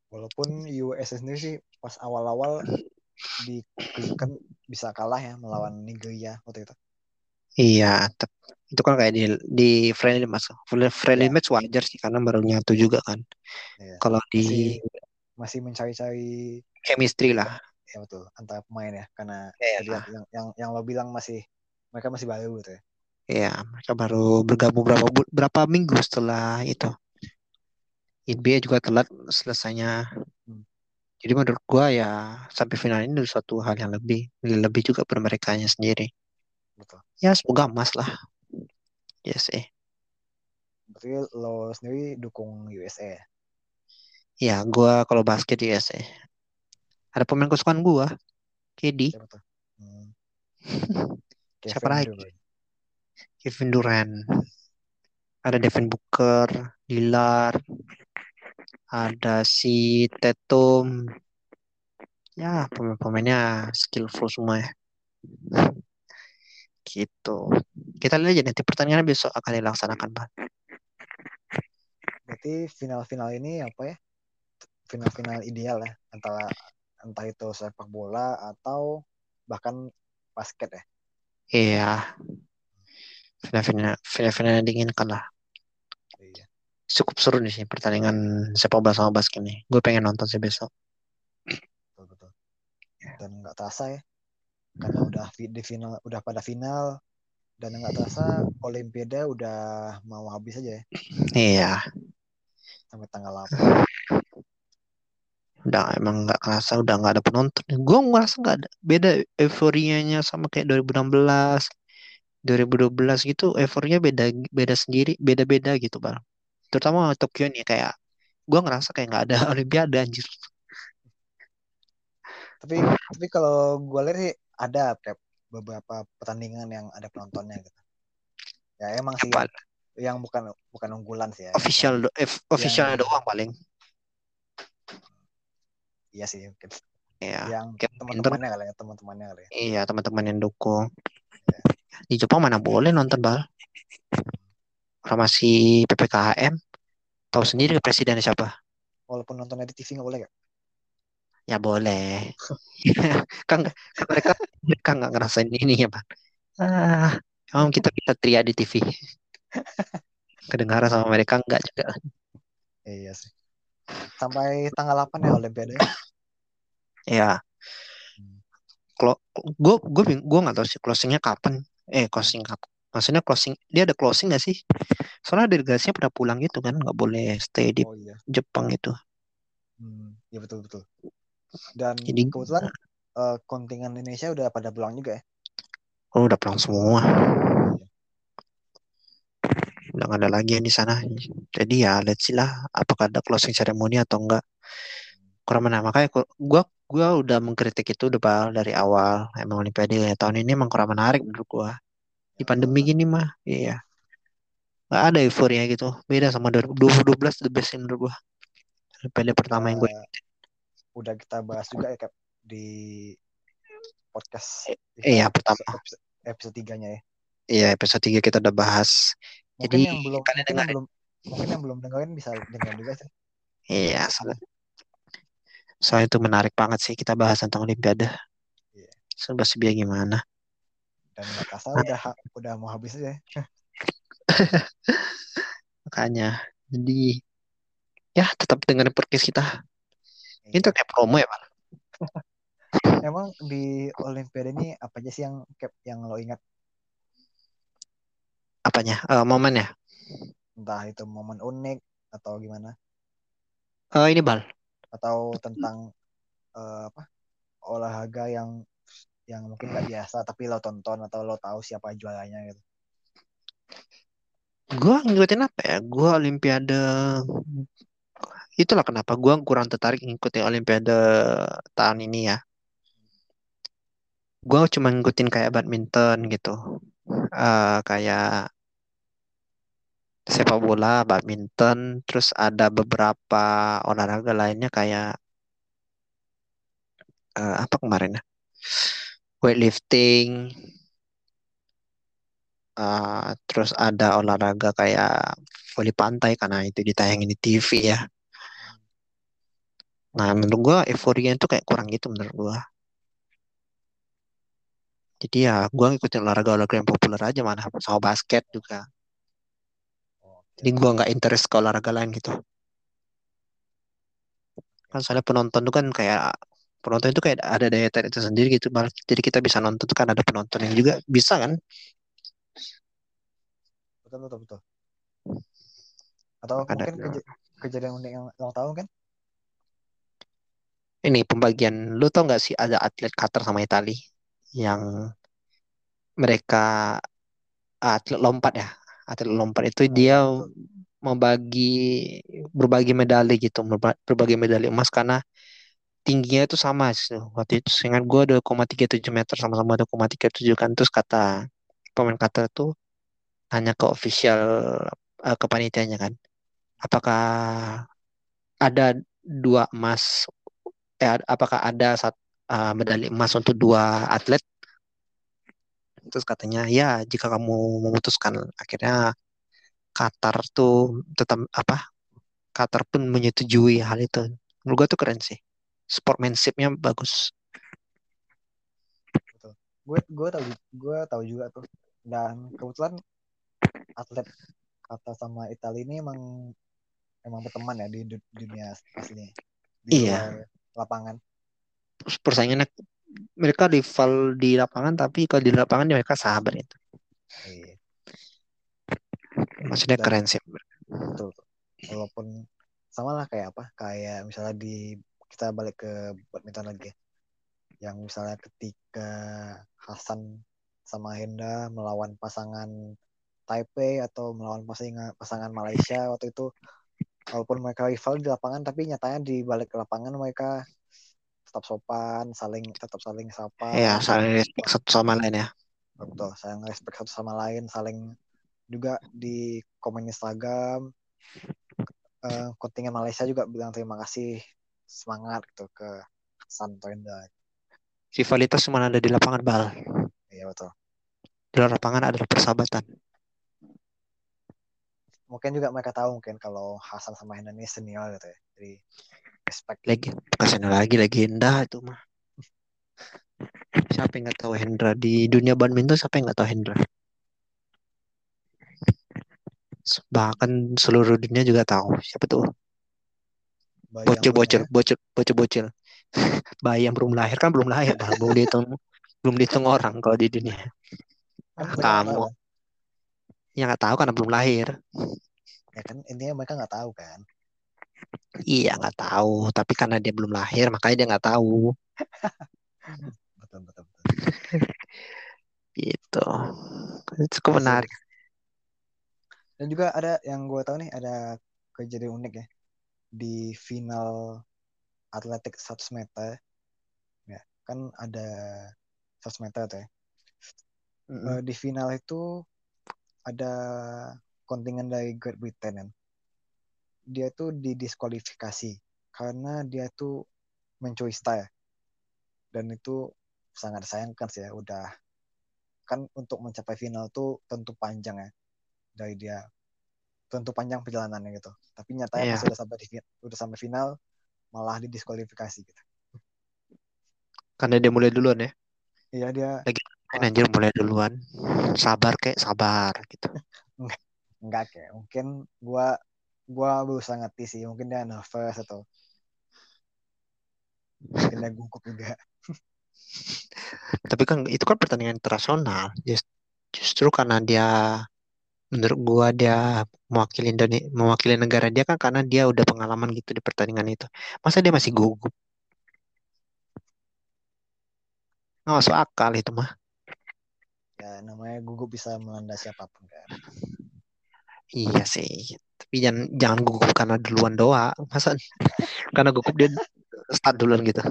Speaker 2: Walaupun US sendiri sih pas awal-awal di Cleveland bisa kalah ya melawan Nigeria waktu itu.
Speaker 3: Iya, tep- itu kan kayak di di friendly match. Friendly
Speaker 2: Iya.
Speaker 3: match wajar sih karena baru nyatu juga kan.
Speaker 2: Iya.
Speaker 3: Kalau di
Speaker 2: Masih mencari-cari
Speaker 3: chemistry lah.
Speaker 2: ya betul antara pemain ya karena tadi yang, yang yang yang lo bilang masih mereka masih baru gitu ya.
Speaker 3: Iya, mereka baru bergabung berapa berapa minggu setelah itu. NBA juga telat selesainya.
Speaker 2: Hmm.
Speaker 3: Jadi menurut gua ya sampai final ini suatu hal yang lebih lebih juga pada mereka sendiri.
Speaker 2: Betul.
Speaker 3: Ya semoga emas lah. Yes eh.
Speaker 2: Berarti lo sendiri dukung USA ya?
Speaker 3: Gua kalau basket eh. Ada pemain kesukaan gua, KD,
Speaker 2: Siapa? Hmm.
Speaker 3: Siapa lagi?
Speaker 2: Durant.
Speaker 3: Kevin Durant. Ada Devin Booker, Lillard, ada si Tatum. Ya, pemain-pemainnya skillful semua ya. gitu. Kita lihat aja nanti pertandingan besok akan dilaksanakan, Bang.
Speaker 2: Berarti final-final ini apa ya? Final-final ideal ya antara entah itu sepak bola atau bahkan basket ya.
Speaker 3: Iya. Final-final final-final yang diinginkan lah.
Speaker 2: Iya.
Speaker 3: Cukup seru nih sih pertandingan sepak bola sama basket nih. Gue pengen nonton sih besok.
Speaker 2: Betul betul. Dan nggak terasa ya. Karena udah di final udah pada final dan nggak terasa Olimpiade udah mau habis aja ya
Speaker 3: Iya.
Speaker 2: sampai tanggal 8.
Speaker 3: Udah emang nggak kerasa udah nggak ada penonton. Gue ngerasa nggak ada beda euforianya sama kayak 2016, 2012 gitu. Euforinya beda beda sendiri, beda-beda gitu bang. Terutama Tokyo nih kayak gue ngerasa kayak nggak ada Olimpiade anjir.
Speaker 2: Tapi tapi kalau gue lihat sih ada beberapa pertandingan yang ada penontonnya gitu. Ya emang sih
Speaker 3: Apa
Speaker 2: yang, yang bukan bukan unggulan sih ya.
Speaker 3: official do- eh, officialnya doang paling.
Speaker 2: Iya sih mungkin.
Speaker 3: Iya.
Speaker 2: Yang teman-temannya kali ya, teman-temannya kali ya.
Speaker 3: Iya teman-teman yang dukung. Di Jepang mana boleh nonton bal? Orang masih ppkm. Tahu sendiri presidennya siapa?
Speaker 2: Walaupun nontonnya di TV nggak boleh gak?
Speaker 3: Ya boleh. kan, kan mereka mereka nggak ngerasain ini ya bang. Ah, emang kita bisa teriak di TV. Kedengaran sama mereka enggak juga.
Speaker 2: Iya sih. Sampai tanggal 8 ya Olimpiade.
Speaker 3: Ya,
Speaker 2: Hmm.
Speaker 3: kalau gue gue gue nggak tahu sih closingnya kapan. Eh closing kapan? Maksudnya closing dia ada closing nggak sih? Soalnya delegasinya pada pulang gitu kan, nggak boleh stay di
Speaker 2: Oh iya.
Speaker 3: Jepang itu.
Speaker 2: Hmm, iya betul betul. Dan
Speaker 3: Jadi
Speaker 2: kebetulan eh, kontingen Indonesia udah pada pulang juga ya.
Speaker 3: oh, udah pulang semua.
Speaker 2: Iya.
Speaker 3: Udah nggak ada lagi yang di sana. Jadi ya let's see lah apakah ada closing ceremony atau enggak. Kurang mana makanya gua gua udah mengkritik itu udah dari awal. Emang Olimpiade tahun ini emang kurang menarik menurut gua. Di
Speaker 2: Ya,
Speaker 3: pandemi gini mah, iya. Nggak ada euforia gitu. Beda sama 2012 the best menurut gua. Olimpiade pertama yang gue
Speaker 2: Udah, udah kita bahas juga ya di podcast
Speaker 3: Iya, pertama.
Speaker 2: episode, episode 3-nya ya.
Speaker 3: Iya, episode 3 kita udah bahas.
Speaker 2: Mungkin
Speaker 3: Jadi
Speaker 2: yang belum
Speaker 3: kalian
Speaker 2: mungkin yang
Speaker 3: dengerin.
Speaker 2: belum mungkin yang belum dengerin bisa dengerin juga sih.
Speaker 3: Iya, soalnya, soalnya itu menarik banget sih kita bahas tentang Olimpiade.
Speaker 2: Iya.
Speaker 3: Serba biar gimana.
Speaker 2: Dan nggak terasa udah ha- udah mau habis aja. ya.
Speaker 3: Makanya, jadi ya tetap dengerin podcast kita.
Speaker 2: Iya.
Speaker 3: tuh kayak promo ya, Pak.
Speaker 2: Emang di Olimpiade ini apa aja sih yang yang lo ingat?
Speaker 3: Apanya? Eh, momennya.
Speaker 2: Entah itu momen unik atau gimana?
Speaker 3: Eh, ini Bal.
Speaker 2: Atau tentang eh, apa olahraga yang yang mungkin nggak biasa tapi lo tonton atau lo tahu siapa juaranya gitu.
Speaker 3: Gua ngikutin apa ya? Gua Olimpiade. Itulah kenapa gua kurang tertarik ngikutin Olimpiade tahun ini ya. Gua cuma ngikutin kayak badminton gitu. Eh, kayak sepak bola, badminton, terus ada beberapa olahraga lainnya kayak eh, apa kemarin ya? Weightlifting, eh, terus ada olahraga kayak voli pantai karena itu ditayangin di TV ya. Nah, menurut gua euforia itu kayak kurang gitu menurut gua. Jadi ya gua ngikutin olahraga-olahraga yang populer aja mana sama basket juga. Jadi gua nggak interest ke olahraga lain gitu. Kan soalnya penonton tuh kan kayak penonton itu kayak ada daya tarik tersendiri gitu. Bal. Jadi kita bisa nonton tuh kan ada penonton yang juga bisa kan.
Speaker 2: betul betul betul. Atau
Speaker 3: Ada
Speaker 2: mungkin keja- kejadian unik yang lo tahu kan?
Speaker 3: Ini pembagian lu tau nggak sih ada atlet Qatar sama Itali yang mereka atlet lompat ya? Atlet lompat itu
Speaker 2: Nah,
Speaker 3: dia membagi berbagi medali gitu berba- berbagi medali emas karena tingginya itu sama sih. Waktu itu seingat gue 2,37 meter sama-sama 2,37 kan. Terus kata pemain Qatar tuh hanya ke official eh, ke panitianya kan apakah ada dua emas eh, apakah ada sat- eh, medali emas untuk dua atlet? Terus katanya ya jika kamu memutuskan. Akhirnya Qatar tuh tetap apa Qatar pun menyetujui hal itu. Menurut gua tuh keren sih. Sportsmanshipnya bagus.
Speaker 2: Gue gue tahu gue tahu juga tuh. Dan kebetulan atlet kata sama Italia ini emang emang berteman ya di du- dunia aslinya. Di
Speaker 3: Iya.
Speaker 2: luar lapangan.
Speaker 3: Persaingannya mereka rival di lapangan tapi kalau di lapangan ya mereka sahabat itu
Speaker 2: iya.
Speaker 3: Maksudnya
Speaker 2: Dan-
Speaker 3: keren sih.
Speaker 2: betul. Walaupun sama lah kayak apa kayak misalnya di kita balik ke badminton lagi ya. yang misalnya ketika Hasan sama Henda melawan pasangan Taipei atau melawan pasangan pasangan Malaysia waktu itu walaupun mereka rival di lapangan tapi nyatanya di balik lapangan mereka tetap sopan saling tetap saling sapa
Speaker 3: ya
Speaker 2: saling-
Speaker 3: respect. satu sama lain ya.
Speaker 2: Betul saling respect satu sama lain saling juga di komen Instagram eh, kontingen Malaysia juga bilang terima kasih semangat gitu ke Santo Indah
Speaker 3: rivalitas cuma ada di lapangan bal.
Speaker 2: Iya betul.
Speaker 3: Di luar lapangan adalah persahabatan
Speaker 2: mungkin juga mereka tahu mungkin kalau Hasan sama Hendan ini senior gitu ya. Jadi respect.
Speaker 3: Lagi bukan lagi legenda itu mah. Siapa yang nggak tahu Hendra? Di dunia badminton siapa yang nggak tahu Hendra? Bahkan seluruh dunia juga tahu. Siapa tuh? Bocil bocil bocil bocil bocil. Bayi yang belum lahir kan belum lahir belum dihitung belum dihitung orang kalau di dunia.
Speaker 2: Kan
Speaker 3: kamu. Yang nggak tahu karena belum lahir.
Speaker 2: Ya kan intinya mereka nggak tahu kan?
Speaker 3: Iya nggak tahu. Tapi karena dia belum lahir makanya dia nggak tahu.
Speaker 2: Betul betul betul.
Speaker 3: Gitu. Cukup menarik.
Speaker 2: Dan juga ada yang gue tahu nih ada kejadian unik ya. Di final atletik 100 meter ya kan ada 100 meter tuh ya. Eh, di final itu ada kontingen dari Great Britain kan. Dia tuh didiskualifikasi karena dia tuh mencuri style. Dan itu sangat disayangkan sih ya. Udah kan untuk mencapai final tuh tentu panjang ya dari dia tentu panjang perjalanannya gitu. Tapi nyatanya
Speaker 3: Iya.
Speaker 2: pas udah sampai di udah sampai final malah didiskualifikasi gitu.
Speaker 3: karena dia mulai duluan ya
Speaker 2: Iya dia
Speaker 3: Main anjir mulai duluan. Sabar kek sabar gitu.
Speaker 2: Enggak kayak mungkin gua gua berusaha ngerti sih. Mungkin dia nervous atau mungkin dia gugup juga.
Speaker 3: Tapi kan itu kan pertandingan internasional. Just- justru karena dia menurut gua dia mewakili Indonesia mewakili negara dia kan karena dia udah pengalaman gitu di pertandingan itu. Masa dia masih gugup? Nggak masuk akal itu mah
Speaker 2: ya namanya gugup bisa melanda siapa pun kan?
Speaker 3: Iya sih. Tapi jangan jangan gugup karena duluan doang masa karena gugup dia start duluan gitu.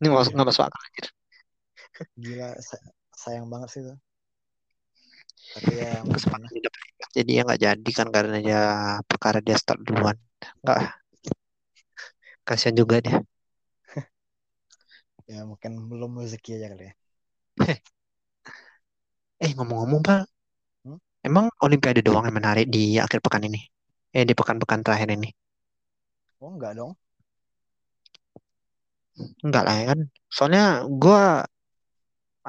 Speaker 3: Ini nggak masuk nggak masuk akal anjir.
Speaker 2: gila sa- sayang banget sih tuh tapi ya
Speaker 3: kesempatan jadi ya nggak jadi kan karena dia perkara dia start duluan. Nggak. Kasihan juga dia.
Speaker 2: Ya mungkin belum rezeki aja kali ya
Speaker 3: eh ngomong-ngomong pak.
Speaker 2: Hmm?
Speaker 3: emang Olimpiade doang yang menarik di akhir pekan ini? Eh di pekan-pekan terakhir ini?
Speaker 2: Oh enggak dong.
Speaker 3: Enggak lah ya kan. Soalnya gua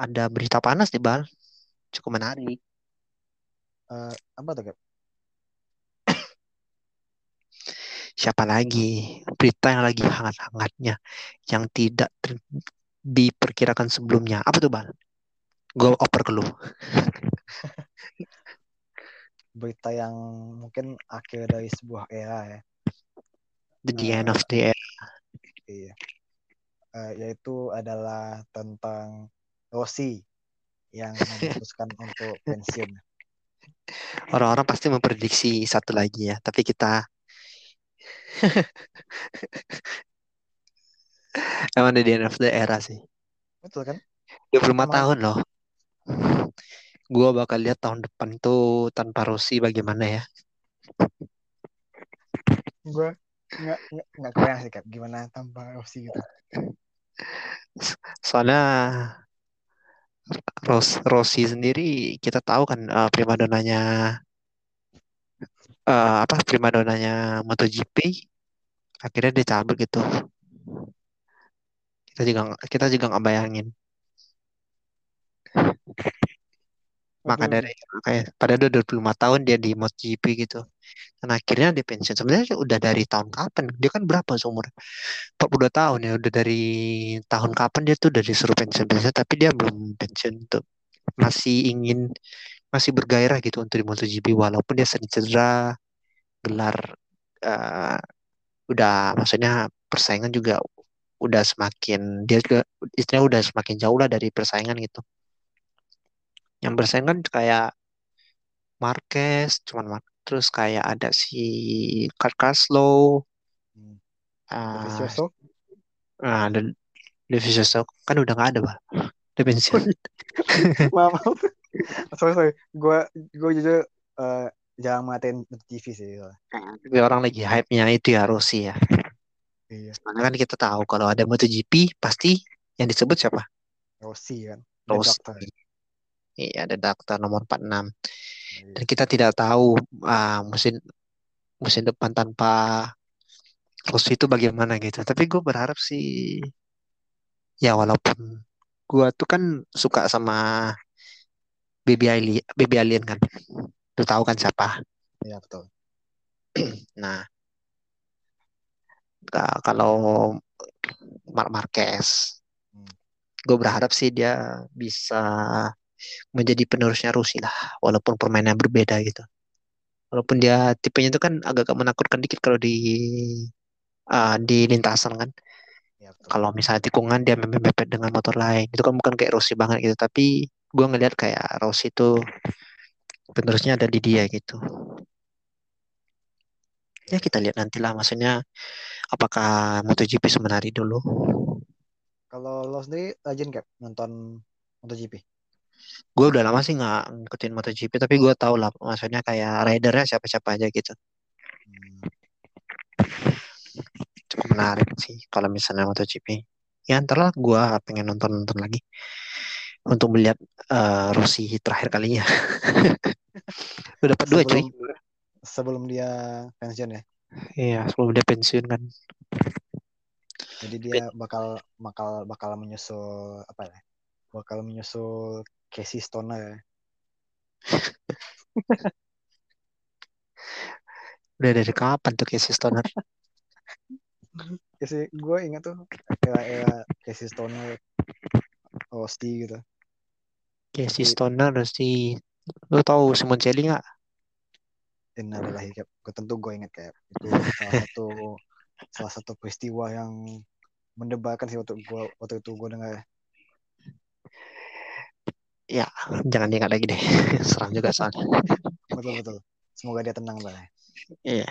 Speaker 3: ada berita panas di bal. Cukup menarik.
Speaker 2: Eh, apa tuh
Speaker 3: siapa lagi? Berita yang lagi hangat-hangatnya yang tidak ter- diperkirakan sebelumnya. Apa tuh bal gue oper ke lu.
Speaker 2: Berita yang mungkin akhir dari sebuah era ya.
Speaker 3: The
Speaker 2: Eh,
Speaker 3: end of the era.
Speaker 2: iya. Eh, yaitu adalah tentang Rossi yang memutuskan untuk pensiun.
Speaker 3: Orang-orang pasti memprediksi satu lagi ya tapi kita emang the end of the era sih.
Speaker 2: Betul kan?
Speaker 3: 25
Speaker 2: Emang-
Speaker 3: tahun loh gua bakal lihat tahun depan tuh tanpa Rossi bagaimana ya.
Speaker 2: Gue nggak nggak nggak kebayang sih Cap gimana tanpa Rossi gitu?
Speaker 3: Soalnya Ros Rossi sendiri kita tahu kan uh, primadonanya uh, apa primadonanya MotoGP akhirnya dia cabut gitu. Kita juga kita juga nggak bayangin maka dari kayak pada udah 25 tahun dia di MotoGP gitu. Dan akhirnya dia pensiun. Sebenarnya udah dari tahun kapan? Dia kan berapa seumur? 42 tahun ya udah dari tahun kapan dia tuh udah disuruh pensiun. Pensiun tapi dia belum pensiun tuh masih ingin masih bergairah gitu untuk di MotoGP walaupun dia sering cedera gelar uh, udah maksudnya persaingan juga udah semakin dia juga istilahnya udah semakin jauh lah dari persaingan gitu yang bersaing kan kayak Marquez cuman terus kayak ada si Kurt Kaslow hmm. uh, nah, ada Devicioso kan udah nggak ada bah udah pensiun
Speaker 2: maaf sorry sorry. Gue gue jujur uh, jangan matiin TV sih
Speaker 3: tapi orang lagi hype nya itu ya Rossi ya. Iya. Soalnya kan kita tahu kalau ada MotoGP pasti yang disebut siapa?
Speaker 2: Rossi kan?
Speaker 3: Rossi Iya, ada daftar nomor 46. Dan iya. kita tidak tahu uh, musim musim depan tanpa Rossi itu bagaimana gitu. Tapi gue berharap sih ya walaupun gue tuh kan suka sama Baby Alien, Baby Alien kan. Lu tahu kan siapa?
Speaker 2: Iya betul.
Speaker 3: nah, kalau Mark Marquez, hmm. gue berharap sih dia bisa menjadi penerusnya Rusi lah walaupun permainan berbeda gitu. Walaupun dia tipenya itu kan agak-agak menakutkan dikit kalau di uh, di lintasan kan. Ya, kalau misalnya tikungan dia mepet dengan motor lain. Itu kan bukan kayak Rossi banget gitu tapi gue ngelihat kayak Rossi itu penerusnya ada di dia gitu. Ya kita lihat nantilah maksudnya apakah MotoGP sebenarnya dulu?
Speaker 2: Kalau lo sendiri rajin kayak nonton MotoGP
Speaker 3: gue udah lama sih nggak ngikutin MotoGP tapi gue tau lah maksudnya kayak ridernya siapa-siapa aja gitu. Hmm. cukup menarik sih kalau misalnya MotoGP. Ya ntar lah gue pengen nonton nonton lagi untuk melihat uh, Rossi terakhir kalinya. Udah dapat dua cuy.
Speaker 2: Sebelum dia pensiun ya?
Speaker 3: Iya sebelum dia pensiun kan.
Speaker 2: Jadi dia bakal bakal bakal menyusul apa ya? Bakal menyusul Casey Stoner.
Speaker 3: Udah dari kapan tuh Casey Stoner?
Speaker 2: Casey, gue ingat tuh era-era Casey Stoner, Rosti gitu.
Speaker 3: Casey Stoner, Rosti. Lu tahu Simon Celli nggak?
Speaker 2: Innalillahi kayak gue tentu gue ingat kayak itu salah satu salah satu peristiwa yang mendebarkan sih waktu gue waktu itu gue dengar
Speaker 3: ya jangan diingat lagi deh. Seram juga soalnya.
Speaker 2: Betul betul. Semoga dia tenang lah
Speaker 3: iya.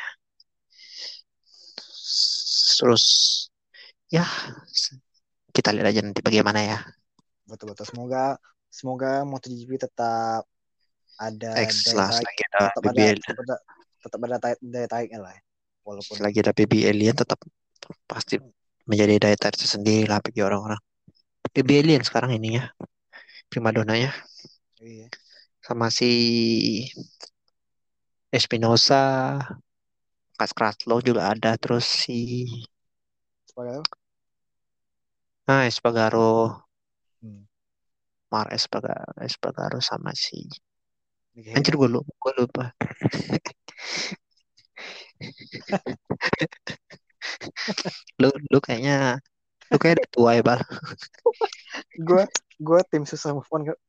Speaker 3: Terus ya kita lihat aja nanti bagaimana ya.
Speaker 2: Betul betul. Semoga semoga MotoGP tetap ada
Speaker 3: X daya tarik, ada tetap BBL. ada tetap,
Speaker 2: tetap ada daya, tariknya lah
Speaker 3: walaupun lagi ada BB Alien tetap pasti menjadi daya tarik tersendiri lah bagi orang-orang. BB Alien sekarang ini ya primadona ya. Iya. Sama si Espinosa, Kas Kraslo juga ada terus si
Speaker 2: Spagaro.
Speaker 3: Nah, Espagaro. Hmm. Mar Espagaro, Espagaro sama si Anjir gue lupa, gue lupa. lu lu kayaknya lu kayak udah tua ya bal
Speaker 2: gue gue tim susah move on kok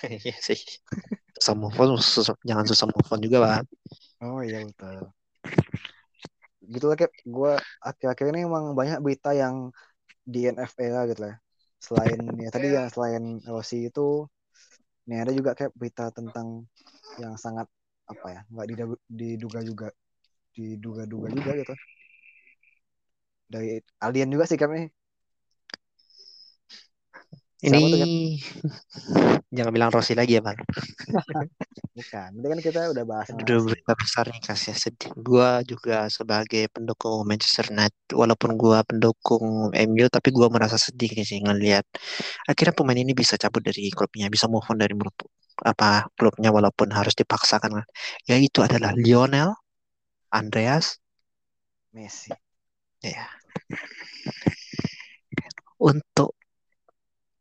Speaker 3: iya sih. Susah move on susah, jangan susah move on juga bang
Speaker 2: oh iya betul. Gitu lah kayak gue akhir-akhir ini emang banyak berita yang di NFL gitu lah. Selain ya tadi yang selain Rossi itu ini ada juga kayak berita tentang yang sangat apa ya nggak diduga juga diduga-duga juga gitu. Dari alien juga sih kami
Speaker 3: ini jangan bilang Rossi lagi ya, Bang.
Speaker 2: Bukan. Berarti kan kita udah bahas
Speaker 3: Udah berita besar nih kasih sedih. Gua juga sebagai pendukung Manchester United, walaupun gua pendukung MU, tapi gua merasa sedih sih ngelihat akhirnya pemain ini bisa cabut dari klubnya, bisa move on dari klub- apa klubnya walaupun harus dipaksakan. Ya itu adalah Lionel Andreas
Speaker 2: Messi.
Speaker 3: ya. Untuk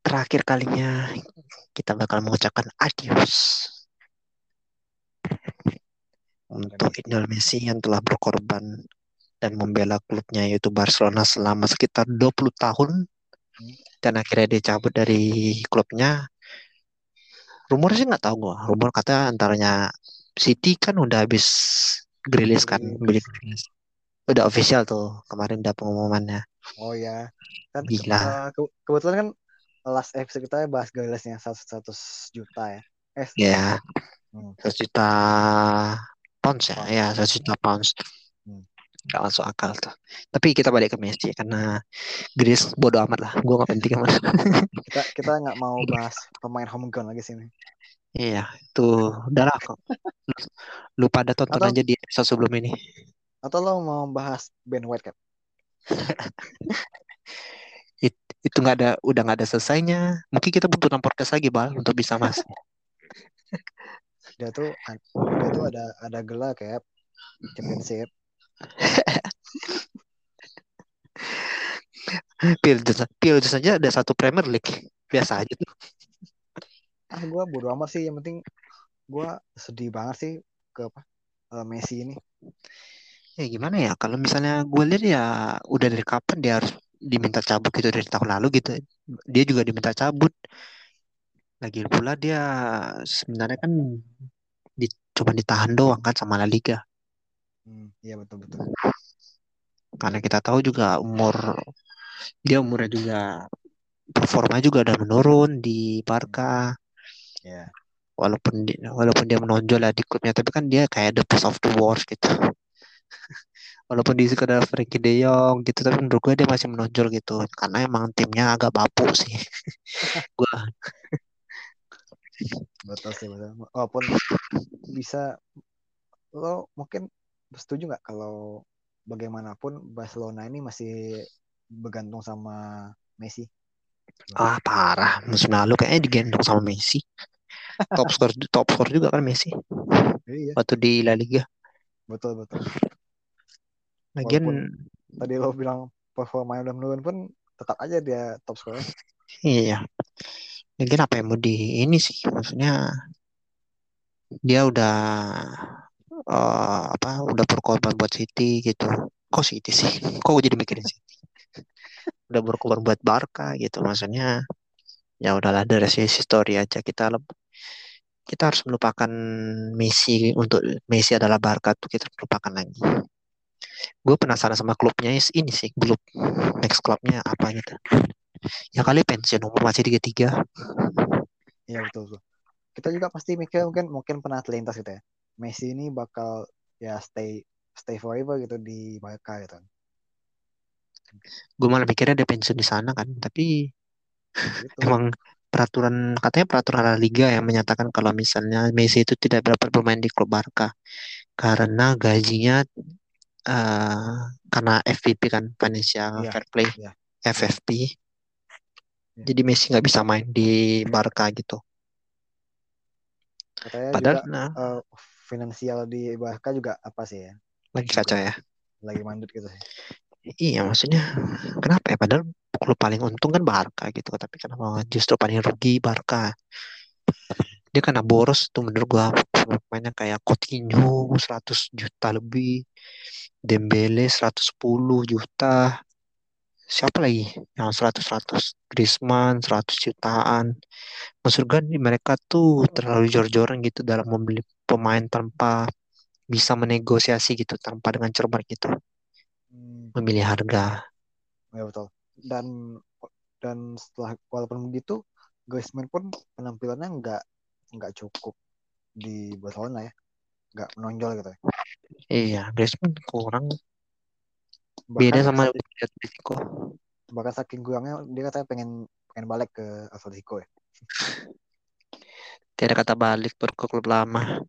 Speaker 3: terakhir kalinya kita bakal mengucapkan adios untuk Lionel Messi yang telah berkorban dan membela klubnya yaitu Barcelona selama sekitar 20 tahun dan akhirnya dia cabut dari klubnya. Rumor sih nggak tahu gua. Rumor kata antaranya City kan udah habis Grealish kan beli. Udah official tuh kemarin udah pengumumannya.
Speaker 2: Oh ya. Kan
Speaker 3: Gila.
Speaker 2: eh, ke- kebetulan kan last episode kita bahas Galesnya 100 juta ya. Eh,
Speaker 3: Ya,
Speaker 2: Hmm.
Speaker 3: 100 juta pounds ya,
Speaker 2: Pounds.
Speaker 3: ya 100 juta pounds.
Speaker 2: Hmm.
Speaker 3: Gak masuk akal tuh. Tapi kita balik ke Messi karena Grealish bodo amat lah. Gua nggak penting amat.
Speaker 2: kita kita nggak mau bahas pemain homegrown lagi sini.
Speaker 3: Iya, tuh udahlah kok. Lu pada tonton
Speaker 2: Atau-
Speaker 3: aja di episode sebelum ini.
Speaker 2: Atau lo mau bahas Ben White kan?
Speaker 3: Itu nggak ada, udah nggak ada selesainya. Mungkin kita butuh podcast lagi, Bal, untuk bisa mas.
Speaker 2: Dia tuh dia tuh ada ada gelar kayak championship.
Speaker 3: Phil Jones aja ada satu Premier League. Biasa aja tuh.
Speaker 2: Ah gue bodo amat sih. Yang penting gue sedih banget sih ke apa eh, Messi ini.
Speaker 3: Ya gimana ya, kalau misalnya gue lihat ya udah dari kapan dia harus diminta cabut gitu dari tahun lalu gitu. Dia juga diminta cabut. Lagi pula dia sebenarnya kan di, cuma ditahan doang kan sama La Liga.
Speaker 2: Hmm, iya betul betul.
Speaker 3: Karena kita tahu juga umur dia umurnya juga performa juga udah menurun di Barca.
Speaker 2: Ya.
Speaker 3: Walaupun di, walaupun dia menonjol lah di klubnya, tapi kan dia kayak the best of the worst gitu. Walaupun di ada Frankie De Jong gitu, tapi menurut gue dia masih menonjol gitu. Karena emang timnya agak bapuk sih. Gua
Speaker 2: Betul sih betul. Walaupun bisa lo mungkin setuju nggak kalau bagaimanapun Barcelona ini masih bergantung sama Messi.
Speaker 3: ah parah musim lalu kayaknya digendong sama Messi. Top skor top skor juga kan Messi
Speaker 2: Iya,
Speaker 3: waktu di La Liga.
Speaker 2: betul betul.
Speaker 3: Lagian
Speaker 2: Walaupun- Tadi lo bilang performanya udah menurun pun tetap aja dia top scorer.
Speaker 3: Iya. Lagian apa yang mau di ini sih? Maksudnya dia udah eh, apa? Udah berkorban buat City gitu. Kok City sih? Kok gue jadi mikirin City? Udah berkorban buat Barca gitu. Maksudnya ya udahlah dari sisi story aja kita kita harus melupakan Messi untuk Messi adalah Barca tuh kita lupakan lagi. Gue penasaran sama klubnya is- ini sih klub next klubnya apa gitu. Ya kali pensiun umur masih 33
Speaker 2: Iya betul betul. Kita juga pasti mikir mungkin mungkin pernah terlintas gitu ya. Messi ini bakal ya stay stay forever gitu di Barca gitu.
Speaker 3: gue malah mikirnya dia pensiun di sana kan tapi
Speaker 2: Gitu.
Speaker 3: emang peraturan katanya peraturan La Liga yang menyatakan kalau misalnya Messi itu tidak dapat bermain di klub Barca karena gajinya eh, karena FPP kan financial
Speaker 2: Iya,
Speaker 3: fair play
Speaker 2: iya.
Speaker 3: FFP
Speaker 2: Iya.
Speaker 3: jadi Messi nggak bisa main di Barca gitu.
Speaker 2: Katanya
Speaker 3: padahal
Speaker 2: juga
Speaker 3: nah,
Speaker 2: eh, finansial di Barca juga apa sih ya?
Speaker 3: lagi kacau ya?
Speaker 2: Lagi mandut gitu sih.
Speaker 3: iya maksudnya kenapa ya? Padahal klub paling untung kan Barca gitu. Tapi kenapa justru paling rugi Barca. Dia kena boros tuh menurut gua pemainnya kayak Coutinho 100 juta lebih. Dembele 110 juta. Siapa lagi? Yang 100 100 Griezmann 100 jutaan. Maksud nih, mereka tuh terlalu jor-joran gitu dalam membeli pemain tanpa bisa menegosiasi gitu tanpa dengan cermat gitu.
Speaker 2: Hmm,
Speaker 3: memilih harga.
Speaker 2: Ya betul. Dan dan setelah walaupun begitu, Griezmann pun penampilannya nggak nggak cukup di Barcelona ya, nggak menonjol gitu. ya.
Speaker 3: iya Griezmann kurang
Speaker 2: Bahkan
Speaker 3: beda sama Atletico
Speaker 2: bahkan saking kurangnya dia katanya pengen pengen balik ke Atletico ya.
Speaker 3: Tiada kata balik ke klub lama.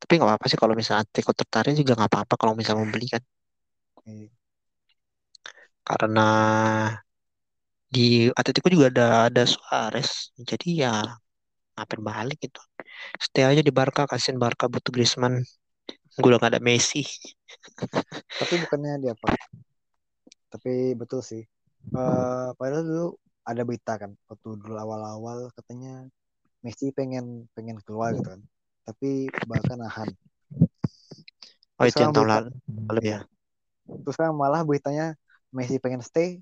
Speaker 3: Tapi nggak apa-apa sih kalau misalnya Atletico tertarik juga nggak apa-apa kalau misalnya membeli kan.
Speaker 2: Iya.
Speaker 3: Karena di Atletico juga ada ada Suarez. Jadi ya ngapain balik gitu. Stay aja di Barca, kasihin Barca butuh Griezmann. Gue udah gak ada Messi.
Speaker 2: Tapi bukannya dia apa? Tapi betul sih. Eh padahal dulu ada berita kan waktu dulu awal-awal katanya Messi pengen pengen keluar gitu kan. Tapi bahkan nahan.
Speaker 3: Oh itu yang tahun lalu, lalu ya.
Speaker 2: terus sekarang malah beritanya Messi pengen stay,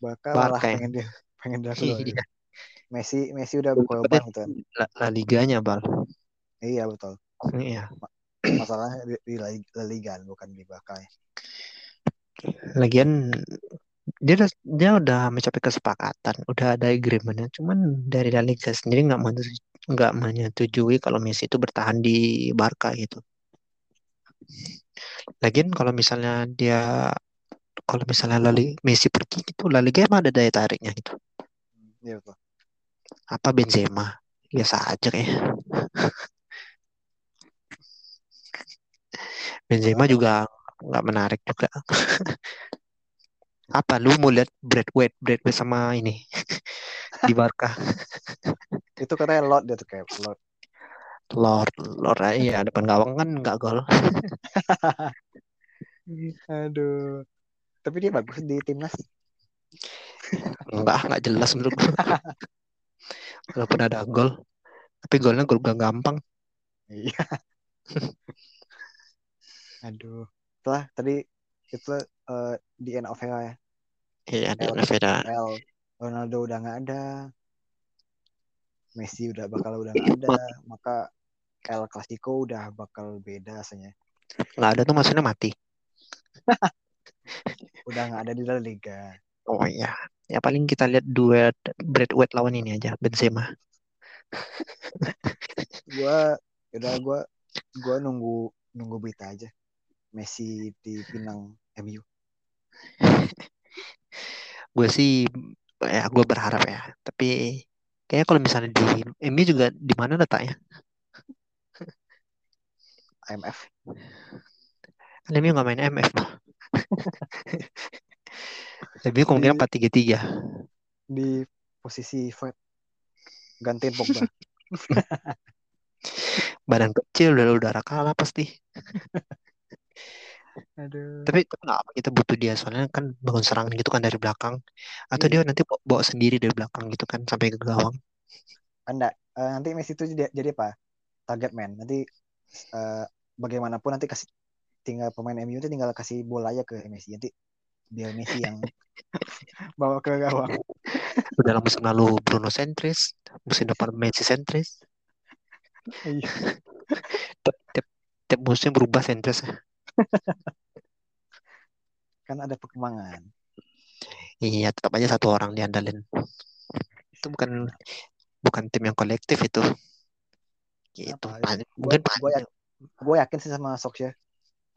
Speaker 2: Barca malah
Speaker 3: ya.
Speaker 2: pengen dia pengen dia keluar. gitu.
Speaker 3: Iya.
Speaker 2: Messi Messi udah berkorban gitu kan.
Speaker 3: La, La Liganya bal.
Speaker 2: Iya betul.
Speaker 3: Iya.
Speaker 2: Masalahnya di, di La La Liga bukan di Barca ya.
Speaker 3: Lagian dia udah, dia udah mencapai kesepakatan, udah ada agreementnya. Cuman dari La Liga sendiri nggak nggak menyetujui kalau Messi itu bertahan di Barca gitu. Lagian kalau misalnya dia kalau misalnya La Liga, Messi pergi gitu, La Liga emang ada daya tariknya gitu.
Speaker 2: Iya betul.
Speaker 3: Apa Benzema? Biasa aja kayak. Benzema juga nggak menarik juga. Apa lu mau lihat Bradway, Bradway sama ini di Barca?
Speaker 2: itu katanya lot dia tuh kayak lot.
Speaker 3: Lord, Lord iya depan gawang kan nggak gol.
Speaker 2: Aduh. Tapi dia bagus di timnas.
Speaker 3: Enggak, nggak jelas menurut Walaupun ada gol, tapi golnya gol gak gampang.
Speaker 2: Iya. Aduh. Setelah tadi itu eh, di end of era ya.
Speaker 3: Iya, di
Speaker 2: El,
Speaker 3: Nevada.
Speaker 2: El Ronaldo udah nggak ada. Messi udah bakal udah nggak ada. Maka El Clasico udah bakal beda rasanya.
Speaker 3: Nggak ada tuh maksudnya mati.
Speaker 2: Udah nggak ada di La Liga.
Speaker 3: Oh iya. Ya paling kita lihat duet Bradway lawan ini aja, Benzema.
Speaker 2: Gua udah gua gua nunggu nunggu berita aja. Messi di Pinang MU.
Speaker 3: Gue sih ya gue berharap ya. Tapi kayaknya kalau misalnya di MU juga di mana letaknya?
Speaker 2: IMF.
Speaker 3: Kan MU nggak main MF. MU kemungkinan
Speaker 2: Di
Speaker 3: 4-3-3.
Speaker 2: di posisi Fred gantiin Pogba.
Speaker 3: Badan kecil udah udara kalah pasti.
Speaker 2: Aduh.
Speaker 3: Tapi tapi nggak apa kita butuh dia soalnya kan bangun serangan gitu kan dari belakang. Atau
Speaker 2: Iya.
Speaker 3: dia nanti bawa, bawa sendiri dari belakang gitu kan sampai ke gawang.
Speaker 2: Anda eh, nanti Messi itu jadi, jadi apa? Target man. Nanti eh, bagaimanapun nanti kasih tinggal pemain MU itu tinggal kasih bola aja ke Messi. Nanti biar Messi yang bawa ke gawang.
Speaker 3: Udah dalam musim lalu Bruno sentris, musim depan Messi sentris.
Speaker 2: Iya.
Speaker 3: Tiap, tiap, tiap musim berubah sentris.
Speaker 2: Kan ada perkembangan.
Speaker 3: Iya, tetap aja satu orang diandalin. Itu bukan bukan tim yang kolektif itu. Gitu. Pan-
Speaker 2: Gue
Speaker 3: mungkin
Speaker 2: gue
Speaker 3: pan-
Speaker 2: yakin, gue yakin sih sama Solskjaer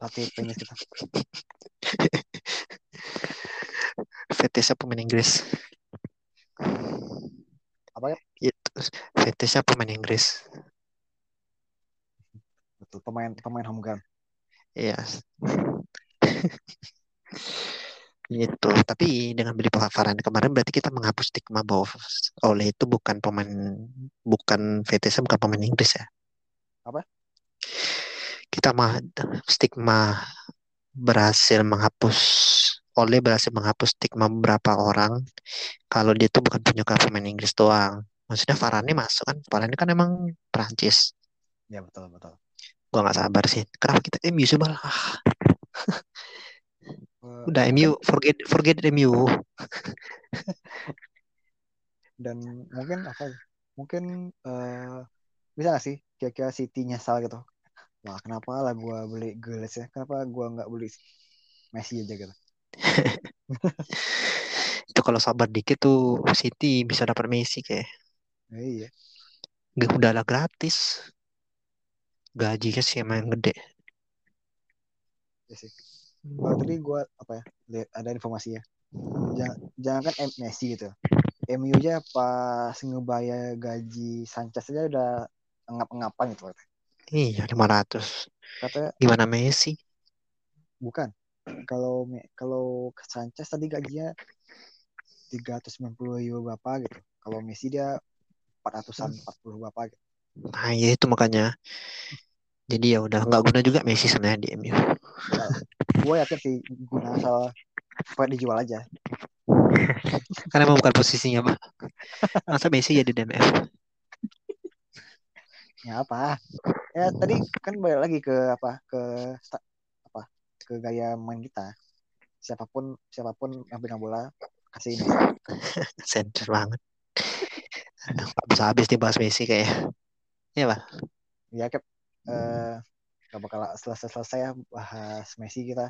Speaker 2: pelatih penis kita.
Speaker 3: fetishnya pemain Inggris.
Speaker 2: Apa ya?
Speaker 3: Itu fetishnya pemain Inggris.
Speaker 2: Betul pemain pemain home ground.
Speaker 3: Iya. Gitu. Tapi dengan beli Varane kemarin berarti kita menghapus stigma bahwa Ole itu bukan pemain bukan fetishnya bukan pemain Inggris ya.
Speaker 2: Apa?
Speaker 3: Kita mah stigma berhasil menghapus Ole berhasil menghapus stigma beberapa orang kalau dia tuh bukan penyuka pemain Inggris doang. Maksudnya Varane masuk kan, Varane kan emang Prancis.
Speaker 2: Ya betul betul.
Speaker 3: Gua nggak sabar sih. Kenapa kita MU sih malah? Udah MU forget forget MU.
Speaker 2: dan mungkin apa? ya? Mungkin eh bisa gak sih kira-kira City nyesal gitu? Wah kenapa lah gue beli Grealish ya? Kenapa gue nggak beli Messi aja gitu?
Speaker 3: Itu kalau sabar dikit tuh City bisa dapat Messi kayak.
Speaker 2: Eh, iya.
Speaker 3: Gak udahlah gratis. Gajinya sih emang gede.
Speaker 2: Ya sih. Oh, tadi gue apa ya? Lihat ada informasi ya. Jangan, jangan kan M- Messi gitu. MU aja pas ngebayar gaji Sanchez aja udah ngap-ngapan gitu katanya.
Speaker 3: Iya, 500.
Speaker 2: Katanya
Speaker 3: Gimana Messi?
Speaker 2: bukan. Kalau kalau ke Sanchez tadi gajinya 390 euro berapa gitu. Kalau Messi dia 400-an 40 berapa gitu.
Speaker 3: Nah, ya itu makanya. Jadi ya udah nggak guna juga Messi sebenarnya di MU.
Speaker 2: Gue yakin sih guna asal supaya dijual aja.
Speaker 3: Karena emang bukan posisinya, Pak. Masa Messi jadi DMF?
Speaker 2: Ya apa? Ya tadi kan balik lagi ke apa? Ke? Ke gaya main kita. Siapa pun siapa pun yang pegang bola kasih Messi.
Speaker 3: Center banget. Aduh, nggak bisa habis dibahas Messi kayaknya. Iya, Pak.
Speaker 2: Ya Cap, eh gak bakal selesai-selesai ya bahas Messi kita.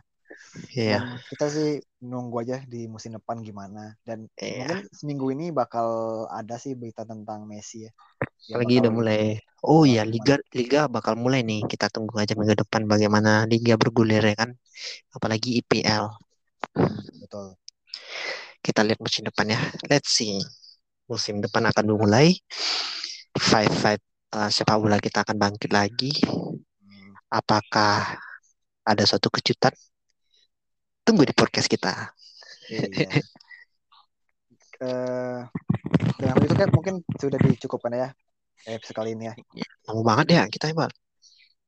Speaker 3: Iya.
Speaker 2: Dan kita sih nunggu aja di musim depan gimana. Dan
Speaker 3: Iya.
Speaker 2: mungkin seminggu ini bakal ada sih berita tentang Messi ya. Yang
Speaker 3: Lagi udah mulai. Oh iya, liga liga bakal mulai nih. Kita tunggu aja minggu depan bagaimana liga bergulir ya kan. Apalagi IPL.
Speaker 2: Betul.
Speaker 3: Kita lihat musim depan ya. Let's see. Musim depan akan dimulai. Five five uh, sepak bola kita akan bangkit lagi.
Speaker 2: Hmm,
Speaker 3: Apakah ada suatu kejutan? Tunggu di podcast kita.
Speaker 2: Iya. Eh, dengan begitu kan mungkin sudah dicukupkan ya episode kali ini ya.
Speaker 3: Lama banget ya kita Pak.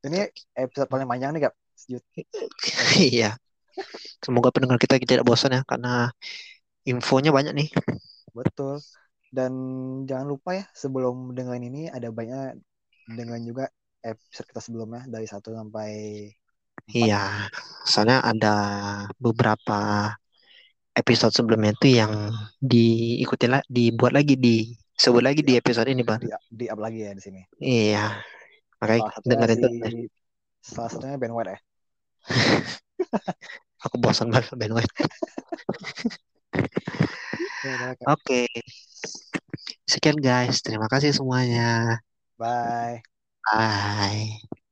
Speaker 2: Ini episode paling panjang nih Kak. Sejut-
Speaker 3: Iya. Semoga pendengar kita tidak bosan ya karena infonya banyak nih.
Speaker 2: Betul. Dan jangan lupa ya sebelum dengerin ini ada banyak dengerin juga episode kita sebelumnya dari 1 sampai.
Speaker 3: Iya. Soalnya ada beberapa episode sebelumnya itu yang diikuti lah, dibuat lagi di sebut lagi di episode ini, Bang.
Speaker 2: di, di up lagi ya di sini.
Speaker 3: Iya. Makanya
Speaker 2: Salah
Speaker 3: dengerin
Speaker 2: si
Speaker 3: terus.
Speaker 2: salah satunya Ben White ya.
Speaker 3: Aku bosan banget Ben White.
Speaker 2: Ya, Kak.
Speaker 3: Oke. Sekian guys. Terima kasih semuanya.
Speaker 2: Bye.
Speaker 3: Bye.